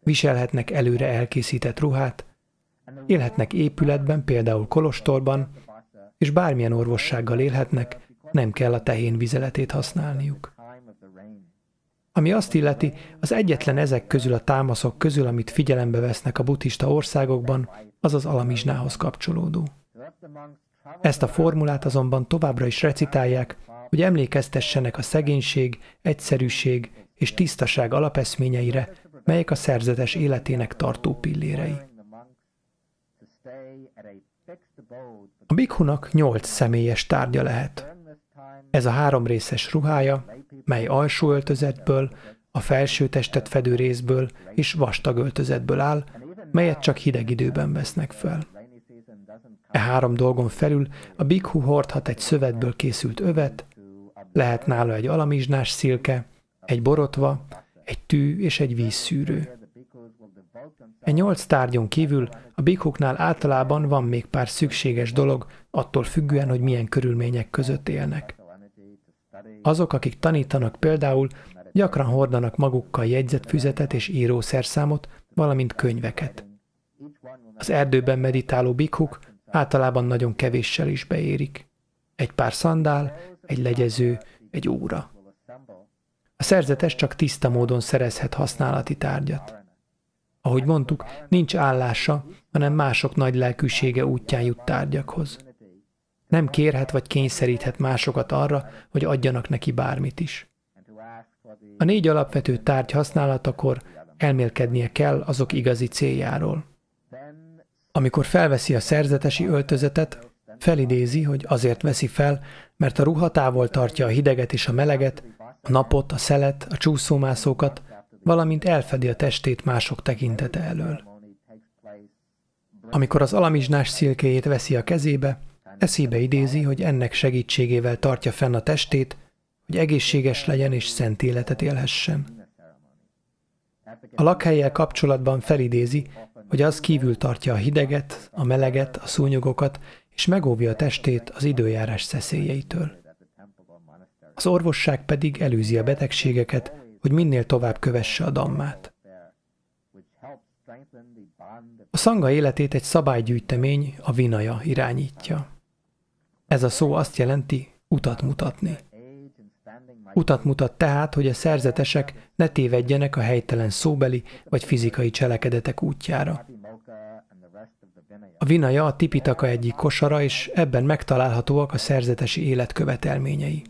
Viselhetnek előre elkészített ruhát, élhetnek épületben, például kolostorban, és bármilyen orvossággal élhetnek, nem kell a tehén vizeletét használniuk. Ami azt illeti, az egyetlen ezek közül a támaszok közül, amit figyelembe vesznek a buddhista országokban, az az alamizsnához kapcsolódó. Ezt a formulát azonban továbbra is recitálják, hogy emlékeztessenek a szegénység, egyszerűség és tisztaság alapeszményeire, melyek a szerzetes életének tartó pillérei. A bikhunak nyolc személyes tárgya lehet. Ez a három részes ruhája, mely alsó öltözetből, a felső testet fedő részből és vastag öltözetből áll, melyet csak hideg időben vesznek fel. E három dolgon felül a bikhu hordhat egy szövetből készült övet, lehet nála egy alamizsnás szilke, egy borotva, egy tű és egy vízszűrő. E nyolc tárgyon kívül a bikhuknál általában van még pár szükséges dolog, attól függően, hogy milyen körülmények között élnek. Azok, akik tanítanak például, gyakran hordanak magukkal jegyzetfüzetet és írószerszámot, valamint könyveket. Az erdőben meditáló bikhuk általában nagyon kevéssel is beérik. Egy pár szandál, egy legyező, egy óra. A szerzetes csak tiszta módon szerezhet használati tárgyat. Ahogy mondtuk, nincs állása, hanem mások nagy lelkűsége útján jut tárgyakhoz. Nem kérhet vagy kényszeríthet másokat arra, hogy adjanak neki bármit is. A négy alapvető tárgy használatakor elmélkednie kell azok igazi céljáról. Amikor felveszi a szerzetesi öltözetet, felidézi, hogy azért veszi fel, mert a ruha távol tartja a hideget és a meleget, a napot, a szelet, a csúszómászókat, valamint elfedi a testét mások tekintete elől. Amikor az alamizsnás szilkéjét veszi a kezébe, eszébe idézi, hogy ennek segítségével tartja fenn a testét, hogy egészséges legyen és szent életet élhessen. A lakhelyjel kapcsolatban felidézi, hogy az kívül tartja a hideget, a meleget, a szúnyogokat, és megóvja a testét az időjárás szeszélyeitől. Az orvosság pedig előzi a betegségeket, hogy minél tovább kövesse a dammát. A szanga életét egy szabálygyűjtemény, a vinaja irányítja. Ez a szó azt jelenti utat mutatni. Utat mutat tehát, hogy a szerzetesek ne tévedjenek a helytelen szóbeli vagy fizikai cselekedetek útjára. A vinaja a tipitaka egyik kosara, és ebben megtalálhatóak a szerzetesi élet követelményei.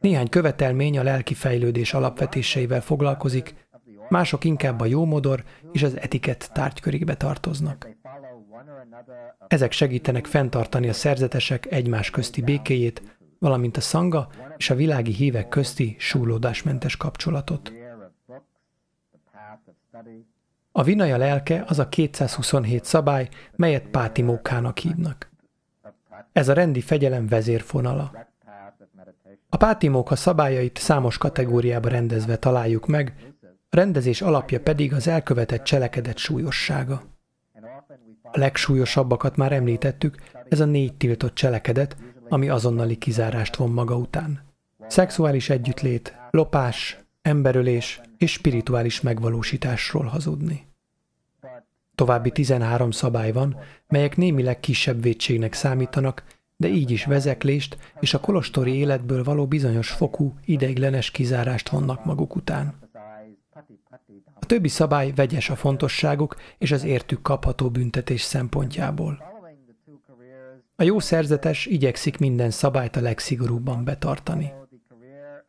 Néhány követelmény a lelki fejlődés alapvetéseivel foglalkozik, mások inkább a jómodor és az etikett tárgykörébe tartoznak. Ezek segítenek fenntartani a szerzetesek egymás közti békéjét, valamint a szanga és a világi hívek közti súlódásmentes kapcsolatot. A vinaja lelke az a 227 szabály, melyet Pátimókának hívnak. Ez a rendi fegyelem vezérfonala. A pátimóka szabályait számos kategóriába rendezve találjuk meg, a rendezés alapja pedig az elkövetett cselekedet súlyossága. A legsúlyosabbakat már említettük, ez a négy tiltott cselekedet, ami azonnali kizárást von maga után. Szexuális együttlét, lopás, emberölés és spirituális megvalósításról hazudni. További 13 szabály van, melyek némileg kisebb vétségnek számítanak, de így is vezeklést és a kolostori életből való bizonyos fokú, ideiglenes kizárást vonnak maguk után. A többi szabály vegyes a fontosságuk és az értük kapható büntetés szempontjából. A jó szerzetes igyekszik minden szabályt a legszigorúbban betartani.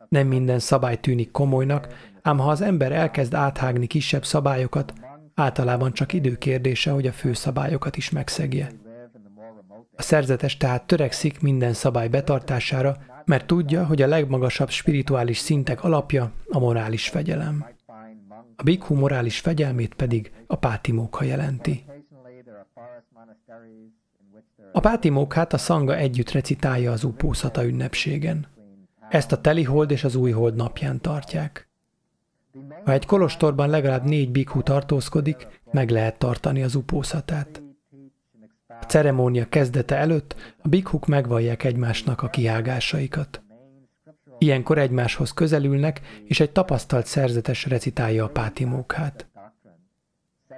Nem minden szabály tűnik komolynak, ám ha az ember elkezd áthágni kisebb szabályokat, általában csak időkérdése, hogy a fő szabályokat is megszegje. A szerzetes tehát törekszik minden szabály betartására, mert tudja, hogy a legmagasabb spirituális szintek alapja a morális fegyelem. A bikhu morális fegyelmét pedig a pátimóka jelenti. A pátimókát a szanga együtt recitálja az upószata ünnepségen. Ezt a telihold és az újhold napján tartják. Ha egy kolostorban legalább négy bikhu tartózkodik, meg lehet tartani az upószatát. A ceremónia kezdete előtt a bikhuk megvallják egymásnak a kiágásaikat. Ilyenkor egymáshoz közelülnek, és egy tapasztalt szerzetes recitálja a pátimókát.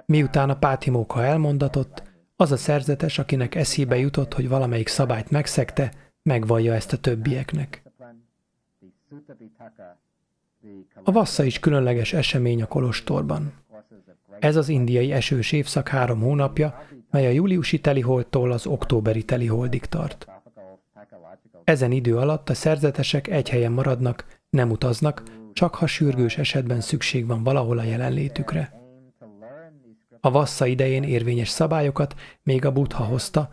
Miután a pátimóka elmondatott, az a szerzetes, akinek eszébe jutott, hogy valamelyik szabályt megszegte, megvallja ezt a többieknek. A vassza is különleges esemény a kolostorban. Ez az indiai esős évszak három hónapja, mely a júliusi teliholdtól az októberi teliholdig tart. Ezen idő alatt a szerzetesek egy helyen maradnak, nem utaznak, csak ha sürgős esetben szükség van valahol a jelenlétükre. A vassza idején érvényes szabályokat még a buddha hozta,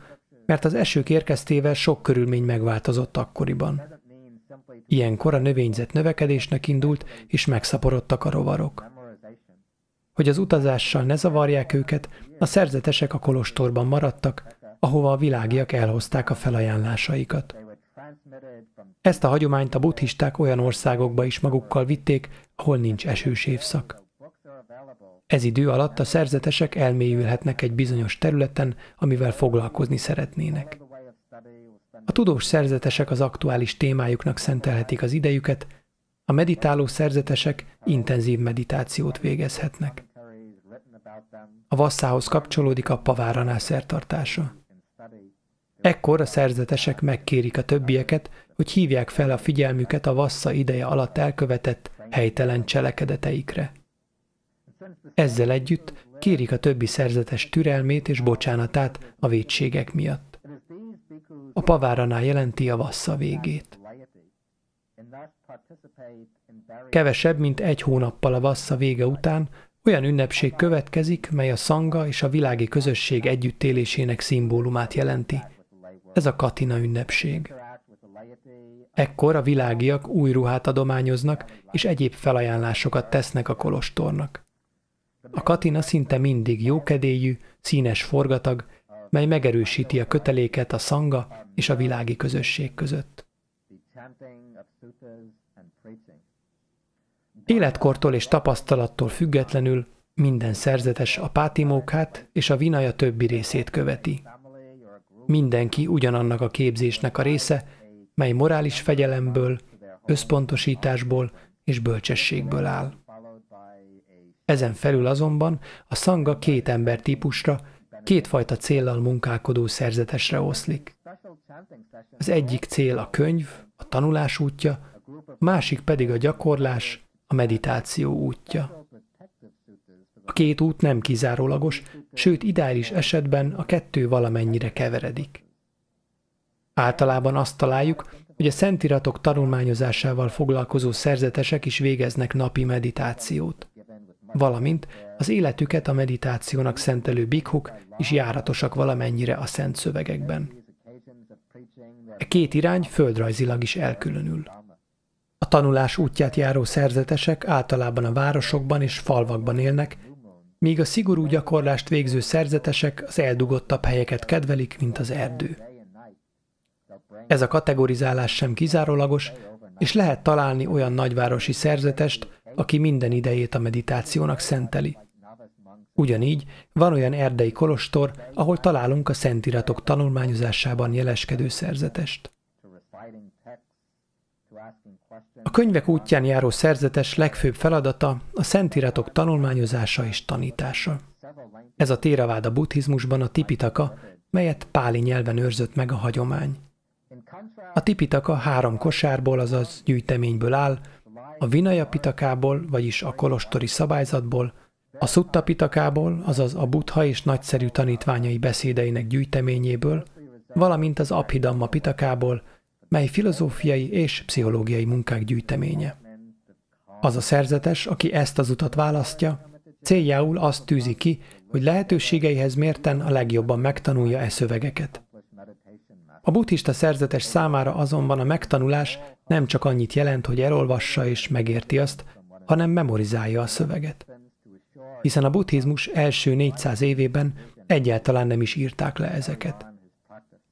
mert az esők érkeztével sok körülmény megváltozott akkoriban. Ilyenkor a növényzet növekedésnek indult, és megszaporodtak a rovarok. Hogy az utazással ne zavarják őket, a szerzetesek a kolostorban maradtak, ahova a világiak elhozták a felajánlásaikat. Ezt a hagyományt a buddhisták olyan országokba is magukkal vitték, ahol nincs esős évszak. Ez idő alatt a szerzetesek elmélyülhetnek egy bizonyos területen, amivel foglalkozni szeretnének. A tudós szerzetesek az aktuális témájuknak szentelhetik az idejüket, a meditáló szerzetesek intenzív meditációt végezhetnek. A vasszához kapcsolódik a paváranás szertartása. Ekkor a szerzetesek megkérik a többieket, hogy hívják fel a figyelmüket a vassza ideje alatt elkövetett helytelen cselekedeteikre. Ezzel együtt kérik a többi szerzetes türelmét és bocsánatát a védségek miatt. A paváranál jelenti a vassza végét. Kevesebb, mint egy hónappal a vassza vége után olyan ünnepség következik, mely a szanga és a világi közösség együttélésének szimbólumát jelenti. Ez a Katina ünnepség. Ekkor a világiak új ruhát adományoznak, és egyéb felajánlásokat tesznek a kolostornak. A katina szinte mindig jókedélyű, színes forgatag, mely megerősíti a köteléket a szanga és a világi közösség között. Életkortól és tapasztalattól függetlenül minden szerzetes a pátimókát és a vinaja többi részét követi. Mindenki ugyanannak a képzésnek a része, mely morális fegyelemből, összpontosításból és bölcsességből áll. Ezen felül azonban a szanga két ember típusra, kétfajta céllal munkálkodó szerzetesre oszlik. Az egyik cél a könyv, a tanulás útja, másik pedig a gyakorlás, a meditáció útja. A két út nem kizárólagos, sőt ideális esetben a kettő valamennyire keveredik. Általában azt találjuk, hogy a szentiratok tanulmányozásával foglalkozó szerzetesek is végeznek napi meditációt. Valamint az életüket a meditációnak szentelő bikhuk is járatosak valamennyire a szent szövegekben. E két irány földrajzilag is elkülönül. A tanulás útját járó szerzetesek általában a városokban és falvakban élnek, míg a szigorú gyakorlást végző szerzetesek az eldugottabb helyeket kedvelik, mint az erdő. Ez a kategorizálás sem kizárólagos, és lehet találni olyan nagyvárosi szerzetest, aki minden idejét a meditációnak szenteli. Ugyanígy van olyan erdei kolostor, ahol találunk a szentiratok tanulmányozásában jeleskedő szerzetest. A könyvek útján járó szerzetes legfőbb feladata a szentiratok tanulmányozása és tanítása. Ez a téraváda buddhizmusban a tipitaka, melyet páli nyelven őrzött meg a hagyomány. A tipitaka három kosárból, azaz gyűjteményből áll, a Vinaya pitakából, vagyis a kolostori szabályzatból, a Sutta pitakából, azaz a buddha és nagyszerű tanítványai beszédeinek gyűjteményéből, valamint az Abhidhamma pitakából, mely filozófiai és pszichológiai munkák gyűjteménye. Az a szerzetes, aki ezt az utat választja, céljául azt tűzi ki, hogy lehetőségeihez mérten a legjobban megtanulja e szövegeket. A buddhista szerzetes számára azonban a megtanulás nem csak annyit jelent, hogy elolvassa és megérti azt, hanem memorizálja a szöveget. Hiszen a buddhizmus első 400 évében egyáltalán nem is írták le ezeket.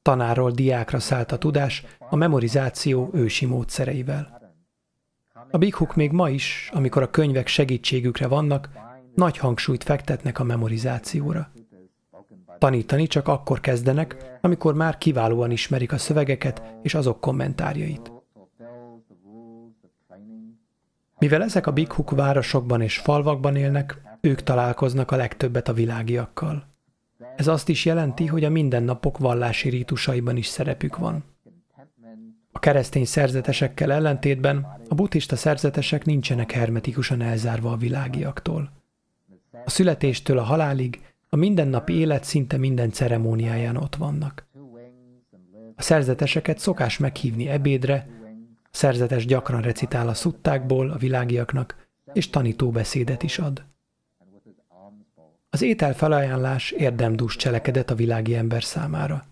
Tanáról diákra szállt a tudás a memorizáció ősi módszereivel. A bikhuk még ma is, amikor a könyvek segítségükre vannak, nagy hangsúlyt fektetnek a memorizációra. Tanítani csak akkor kezdenek, amikor már kiválóan ismerik a szövegeket és azok kommentárjait. Mivel ezek a bikhuk városokban és falvakban élnek, ők találkoznak a legtöbbet a világiakkal. Ez azt is jelenti, hogy a mindennapok vallási rítusaiban is szerepük van. A keresztény szerzetesekkel ellentétben a buddhista szerzetesek nincsenek hermetikusan elzárva a világiaktól. A születéstől a halálig a mindennapi élet szinte minden ceremóniáján ott vannak. A szerzeteseket szokás meghívni ebédre, szerzetes gyakran recitál a szuttákból a világiaknak, és tanítóbeszédet is ad. Az étel felajánlás érdemdús cselekedet a világi ember számára.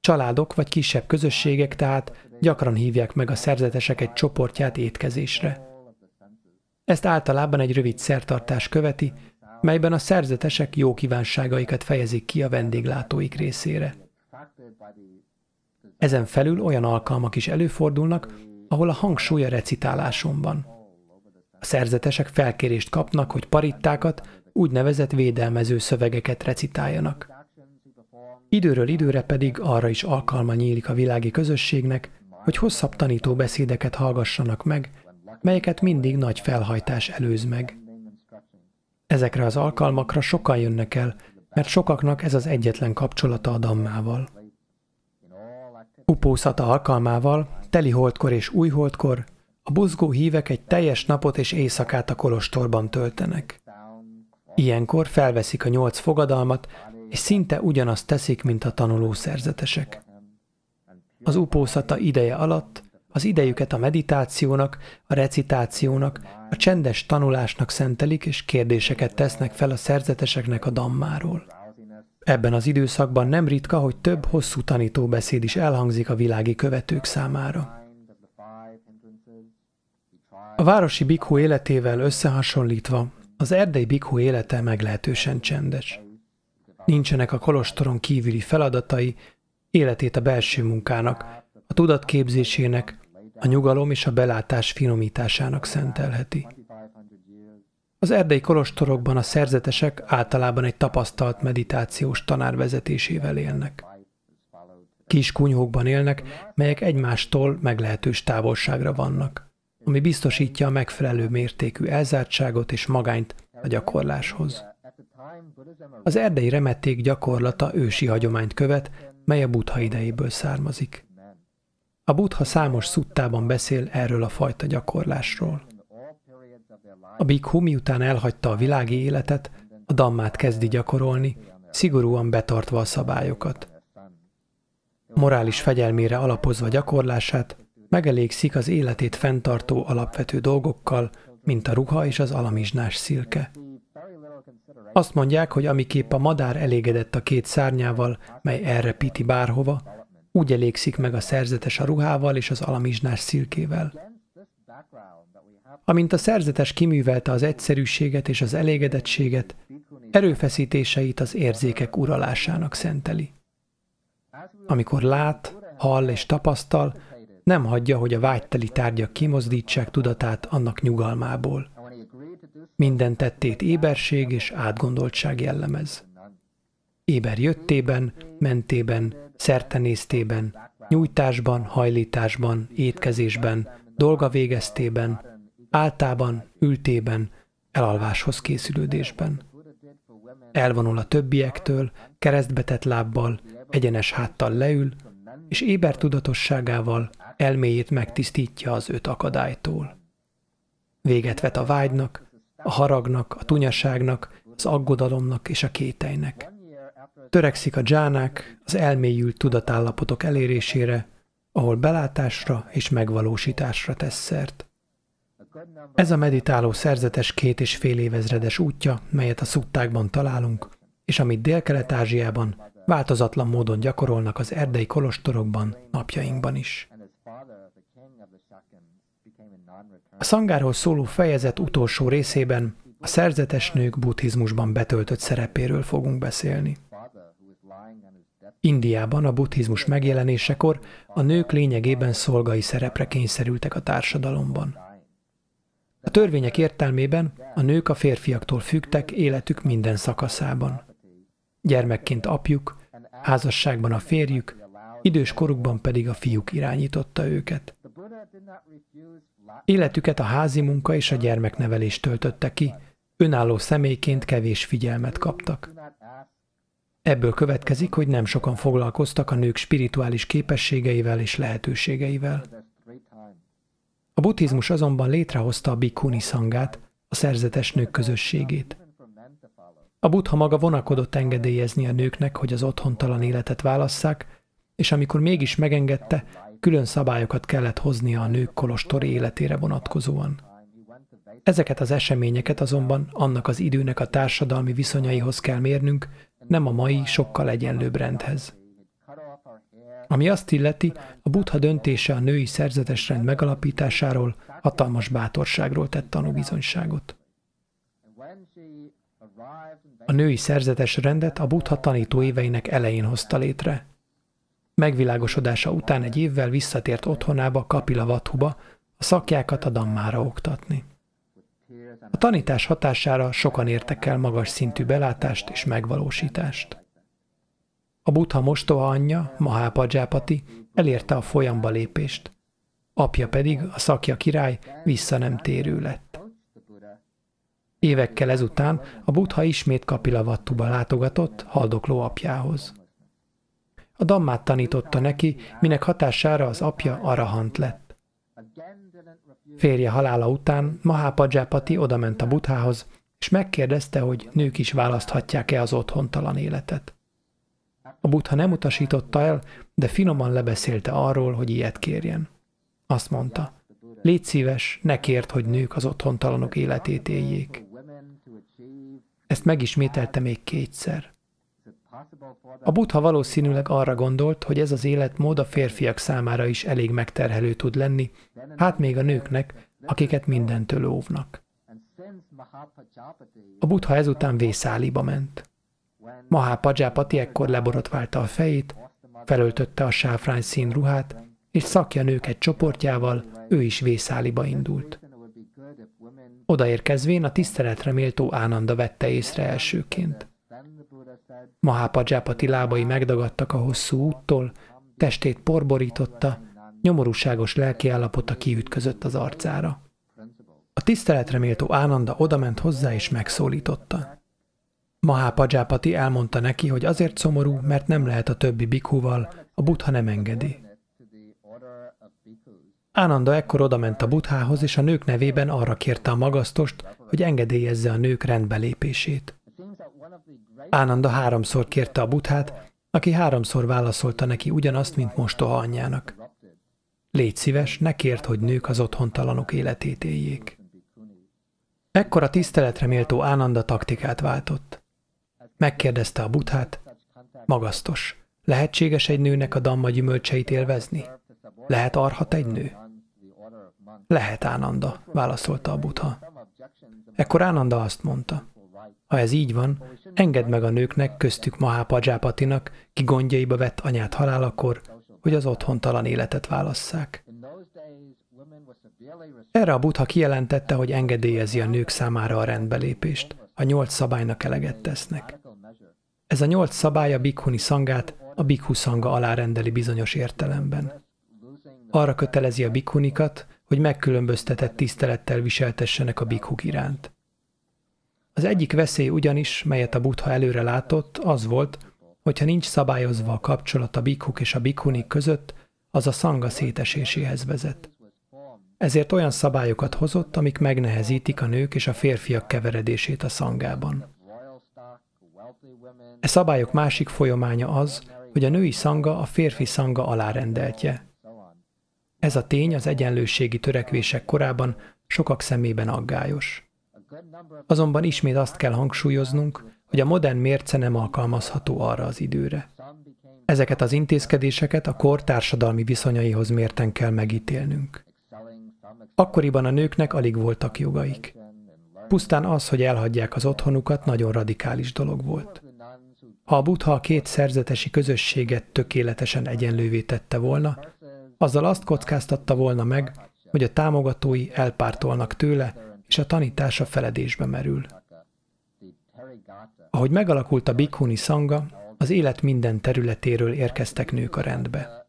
Családok vagy kisebb közösségek tehát gyakran hívják meg a szerzetesek egy csoportját étkezésre. Ezt általában egy rövid szertartás követi, melyben a szerzetesek jó kívánságaikat fejezik ki a vendéglátóik részére. Ezen felül olyan alkalmak is előfordulnak, ahol a hangsúly a recitáláson. A szerzetesek felkérést kapnak, hogy parittákat, úgynevezett védelmező szövegeket recitáljanak. Időről időre pedig arra is alkalma nyílik a világi közösségnek, hogy hosszabb tanító beszédeket hallgassanak meg, melyeket mindig nagy felhajtás előz meg. Ezekre az alkalmakra sokan jönnek el, mert sokaknak ez az egyetlen kapcsolata a dammával. Upószata alkalmával, teli holdkor és új holdkor, a buzgó hívek egy teljes napot és éjszakát a kolostorban töltenek. Ilyenkor felveszik a nyolc fogadalmat, és szinte ugyanazt teszik, mint a tanuló szerzetesek. Az upószata ideje alatt az idejüket a meditációnak, a recitációnak, a csendes tanulásnak szentelik, és kérdéseket tesznek fel a szerzeteseknek a dammáról. Ebben az időszakban nem ritka, hogy több hosszú tanítóbeszéd is elhangzik a világi követők számára. A városi bikhu életével összehasonlítva Az erdei bikhu élete meglehetősen csendes. Nincsenek a kolostoron kívüli feladatai, életét a belső munkának, a tudatképzésének, a nyugalom és a belátás finomításának szentelheti. Az erdei kolostorokban a szerzetesek általában egy tapasztalt meditációs tanár vezetésével élnek. Kis kunyhókban élnek, melyek egymástól meglehetős távolságra vannak, ami biztosítja a megfelelő mértékű elzártságot és magányt a gyakorláshoz. Az erdei remették gyakorlata ősi hagyományt követ, mely a buddha idejéből származik. A buddha számos szuttában beszél erről a fajta gyakorlásról. A bikhu miután elhagyta a világi életet, a dammát kezdi gyakorolni, szigorúan betartva a szabályokat. Morális fegyelmére alapozva gyakorlását, megelégszik az életét fenntartó alapvető dolgokkal, mint a ruha és az alamizsnás szilke. Azt mondják, hogy amiképp a madár elégedett a két szárnyával, mely elrepíti bárhova, úgy elégszik meg a szerzetes a ruhával és az alamizsnás szilkével. Amint a szerzetes kiművelte az egyszerűséget és az elégedettséget, erőfeszítéseit az érzékek uralásának szenteli. Amikor lát, hall és tapasztal, nem hagyja, hogy a vágyteli tárgyak kimozdítsák tudatát annak nyugalmából. Minden tettét éberség és átgondoltság jellemez. Éber jöttében, mentében, szertenésztében, nyújtásban, hajlításban, étkezésben, dolga végeztében, áltában, ültében, elalváshoz készülődésben. Elvonul a többiektől, keresztbetett lábbal, egyenes háttal leül, és éber tudatosságával elméjét megtisztítja az öt akadálytól. Véget vet a vágynak, a haragnak, a tunyaságnak, az aggodalomnak és a kételynek. Törekszik a dzsánák az elmélyült tudatállapotok elérésére, ahol belátásra és megvalósításra tesz szert. Ez a meditáló szerzetes két és fél évezredes útja, melyet a szuttákban találunk, és amit Dél-Kelet-Ázsiában változatlan módon gyakorolnak az erdei kolostorokban napjainkban is. A szangárról szóló fejezet utolsó részében a szerzetes nők buddhizmusban betöltött szerepéről fogunk beszélni. Indiában a buddhizmus megjelenésekor a nők lényegében szolgai szerepre kényszerültek a társadalomban. A törvények értelmében a nők a férfiaktól fügtek életük minden szakaszában. Gyermekként apjuk, házasságban a férjük, idős korukban pedig a fiúk irányította őket. Életüket a házi munka és a gyermeknevelés töltötte ki, önálló személyként kevés figyelmet kaptak. Ebből következik, hogy nem sokan foglalkoztak a nők spirituális képességeivel és lehetőségeivel. A buddhizmus azonban létrehozta a bikuni szangát, a szerzetes nők közösségét. A buddha maga vonakodott engedélyezni a nőknek, hogy az otthontalan életet válasszák, és amikor mégis megengedte, külön szabályokat kellett hoznia a nők kolostori életére vonatkozóan. Ezeket az eseményeket azonban annak az időnek a társadalmi viszonyaihoz kell mérnünk, nem a mai, sokkal egyenlőbb rendhez. Ami azt illeti, a buddha döntése a női szerzetes rend megalapításáról hatalmas bátorságról tett tanúbizonyságot. A női szerzetes rendet a buddha tanító éveinek elején hozta létre. Megvilágosodása után egy évvel visszatért otthonába, Kapila Vathuba, a szakjákat a dammára oktatni. A tanítás hatására sokan értek el magas szintű belátást és megvalósítást. A buddha mostoha anyja, Mahápadzsápati elérte a folyamba lépést, apja pedig, a szakja király vissza nem térő lett. Évekkel ezután a buddha ismét Kapilavattuba látogatott haldokló apjához. A dammát tanította neki, minek hatására az apja arahant lett. Férje halála után Mahapadzsápati odament a buthához, és megkérdezte, hogy nők is választhatják-e az otthontalan életet. A buddha nem utasította el, de finoman lebeszélte arról, hogy ilyet kérjen. Azt mondta, légy szíves, ne kért, hogy nők az otthontalanok életét éljék. Ezt megismételte még kétszer. A buddha valószínűleg arra gondolt, hogy ez az életmód a férfiak számára is elég megterhelő tud lenni, hát még a nőknek, akiket mindentől óvnak. A buddha ezután vészáliba ment. Mahapajapati ekkor leborotválta a fejét, felöltötte a sáfrány szín ruhát, és szakja nők egy csoportjával ő is vészáliba indult. Odaérkezvén a tiszteletre méltó Ánanda vette észre elsőként. Mahapajapati lábai megdagadtak a hosszú úttól, testét porborította, nyomorúságos lelkiállapota kiütközött az arcára. A tiszteletre méltó Ánanda odament hozzá és megszólította. Mahapajapati elmondta neki, hogy azért szomorú, mert nem lehet a többi bikhuval, a buddha nem engedi. Ánanda ekkor odament a buthához, és a nők nevében arra kérte a magasztost, hogy engedélyezze a nők rendbelépését. Ánanda háromszor kérte a buthát, aki háromszor válaszolta neki ugyanazt, mint mostoha anyjának. Légy szíves, ne kért, hogy nők az otthontalanok életét éljék. Ekkor a tiszteletre méltó Ánanda taktikát váltott. Megkérdezte a buthát, magasztos, lehetséges egy nőnek a damma gyümölcseit élvezni? Lehet arhat egy nő? Lehet Ánanda, válaszolta a butha. Ekkor Ánanda azt mondta, ha ez így van, engedd meg a nőknek, köztük Mahapajapatinak, ki gondjaiba vett anyát halálakor, hogy az otthontalan életet válasszák. Erre a butha kijelentette, hogy engedélyezi a nők számára a rendbelépést, a nyolc szabálynak eleget tesznek. Ez a nyolc szabály a bikhuni szangát a bikhu szanga alá bizonyos értelemben. Arra kötelezi a bikhunikat, hogy megkülönböztetett tisztelettel viseltessenek a bikhuk iránt. Az egyik veszély ugyanis, melyet a buddha előre látott, az volt, hogyha nincs szabályozva a kapcsolat a bikhuk és a bikhunik között, az a szanga széteséséhez vezet. Ezért olyan szabályokat hozott, amik megnehezítik a nők és a férfiak keveredését a szangában. E szabályok másik folyamánya az, hogy a női szanga a férfi szanga alárendeltje. Ez a tény az egyenlőségi törekvések korában sokak szemében aggályos. Azonban ismét azt kell hangsúlyoznunk, hogy a modern mérce nem alkalmazható arra az időre. Ezeket az intézkedéseket a kor társadalmi viszonyaihoz mérten kell megítélnünk. Akkoriban a nőknek alig voltak jogaik. Pusztán az, hogy elhagyják az otthonukat, nagyon radikális dolog volt. Ha a buddha a két szerzetesi közösséget tökéletesen egyenlővé tette volna, azzal azt kockáztatta volna meg, hogy a támogatói elpártolnak tőle, és a tanítása feledésbe merül. Ahogy megalakult a Bhikkhuni szanga, az élet minden területéről érkeztek nők a rendbe.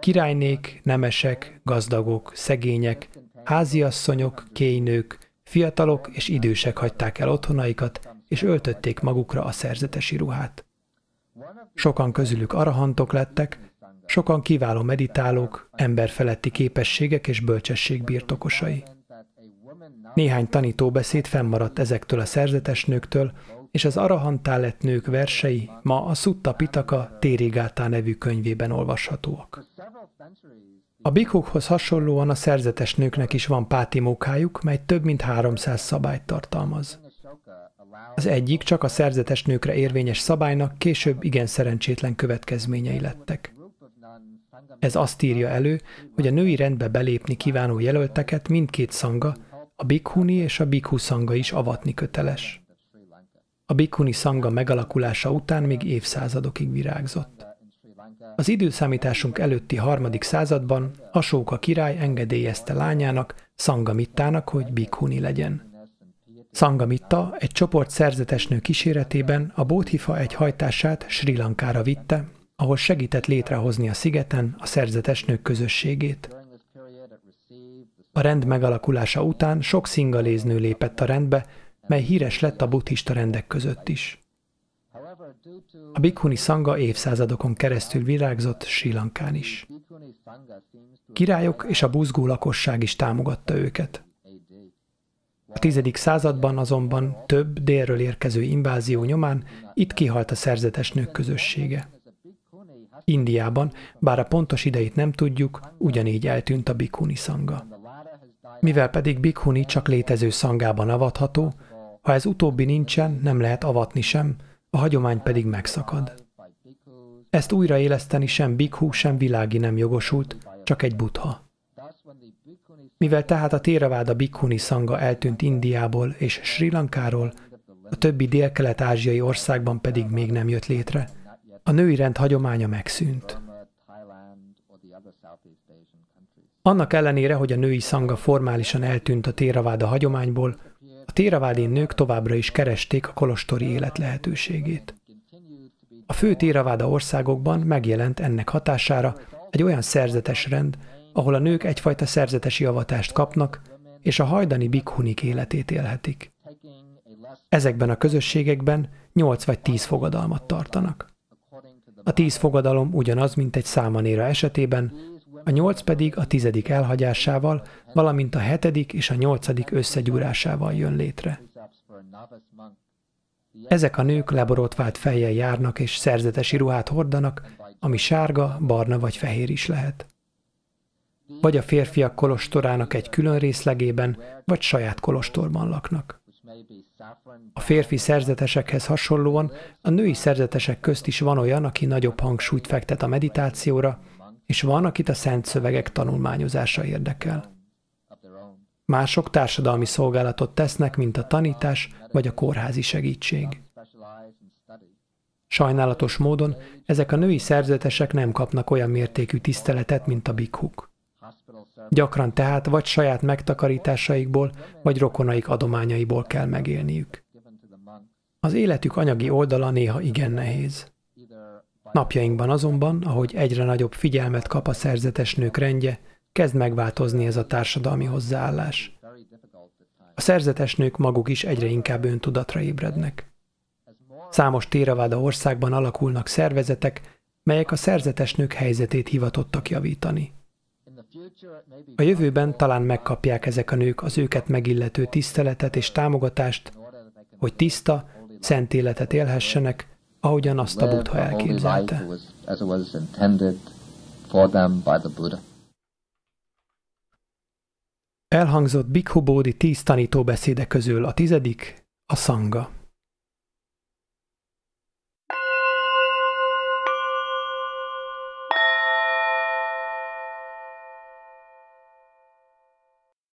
Királynék, nemesek, gazdagok, szegények, háziasszonyok, kénynők, fiatalok és idősek hagyták el otthonaikat, és öltötték magukra a szerzetesi ruhát. Sokan közülük arahantok lettek, sokan kiváló meditálók, emberfeletti képességek és bölcsesség birtokosai. Néhány tanítóbeszéd fennmaradt ezektől a szerzetes nőktől, és az Arahantá lett nők versei ma a Sutta Pitaka Térigátá nevű könyvében olvashatóak. A bikukhoz hasonlóan a szerzetes nőknek is van pátimókájuk, mely több mint 300 szabályt tartalmaz. Az egyik csak a szerzetes nőkre érvényes szabálynak később igen szerencsétlen következményei lettek. Ez azt írja elő, hogy a női rendbe belépni kívánó jelölteket mindkét szanga, a bikhuni és a bikhu szanga is avatni köteles. A bikhuni szanga megalakulása után még évszázadokig virágzott. Az időszámításunk előtti harmadik században Asóka király engedélyezte lányának, Szangamittának, hogy bikhuni legyen. Szangamitta egy csoport szerzetesnő kíséretében a Bódhifa egy hajtását Sri Lankára vitte, ahol segített létrehozni a szigeten a szerzetesnők közösségét. A rend megalakulása után sok szingaléznő lépett a rendbe, mely híres lett a buddhista rendek között is. A Bhikkhuni Sangha évszázadokon keresztül virágzott Sri Lankán is. Királyok és a buzgó lakosság is támogatta őket. A tizedik században azonban több délről érkező invázió nyomán itt kihalt a szerzetes nők közössége. Indiában, bár a pontos idejét nem tudjuk, ugyanígy eltűnt a Bhikkhuni szanga. Mivel pedig Bhikkhuni csak létező szangában avatható, ha ez utóbbi nincsen, nem lehet avatni sem, a hagyomány pedig megszakad. Ezt újraéleszteni sem bikhu, sem világi nem jogosult, csak egy butha. Mivel tehát a Téraváda Bhikkhuni szanga eltűnt Indiából és Sri Lankáról, a többi dél-kelet-ázsiai országban pedig még nem jött létre, a női rend hagyománya megszűnt. Annak ellenére, hogy a női szanga formálisan eltűnt a téraváda hagyományból, a téravádén nők továbbra is keresték a kolostori élet lehetőségét. A fő téraváda országokban megjelent ennek hatására egy olyan szerzetes rend, ahol a nők egyfajta szerzetesi avatást kapnak, és a hajdani bikhunik életét élhetik. Ezekben a közösségekben 8 vagy 10 fogadalmat tartanak. A 10 fogadalom ugyanaz, mint egy számanéra esetében, a nyolc pedig a tizedik elhagyásával, valamint a hetedik és a nyolcadik összegyúrásával jön létre. Ezek a nők leborotvált fejjel járnak és szerzetesi ruhát hordanak, ami sárga, barna vagy fehér is lehet. Vagy a férfiak kolostorának egy külön részlegében, vagy saját kolostorban laknak. A férfi szerzetesekhez hasonlóan a női szerzetesek közt is van olyan, aki nagyobb hangsúlyt fektet a meditációra, és van, akit a szent szövegek tanulmányozása érdekel. Mások társadalmi szolgálatot tesznek, mint a tanítás vagy a kórházi segítség. Sajnálatos módon ezek a női szerzetesek nem kapnak olyan mértékű tiszteletet, mint a bikhuk. Gyakran tehát vagy saját megtakarításaikból, vagy rokonaik adományaiból kell megélniük. Az életük anyagi oldala néha igen nehéz. Napjainkban azonban, ahogy egyre nagyobb figyelmet kap a szerzetes nők rendje, kezd megváltozni ez a társadalmi hozzáállás. A szerzetes nők maguk is egyre inkább öntudatra ébrednek. Számos téraváda országban alakulnak szervezetek, melyek a szerzetes nők helyzetét hivatottak javítani. A jövőben talán megkapják ezek a nők az őket megillető tiszteletet és támogatást, hogy tiszta, szent életet élhessenek, ahogyan azt a Buddha elképzelte. Elhangzott Bhikkhu Bodhi tíz tanítóbeszéde közül a tizedik, a Sanga.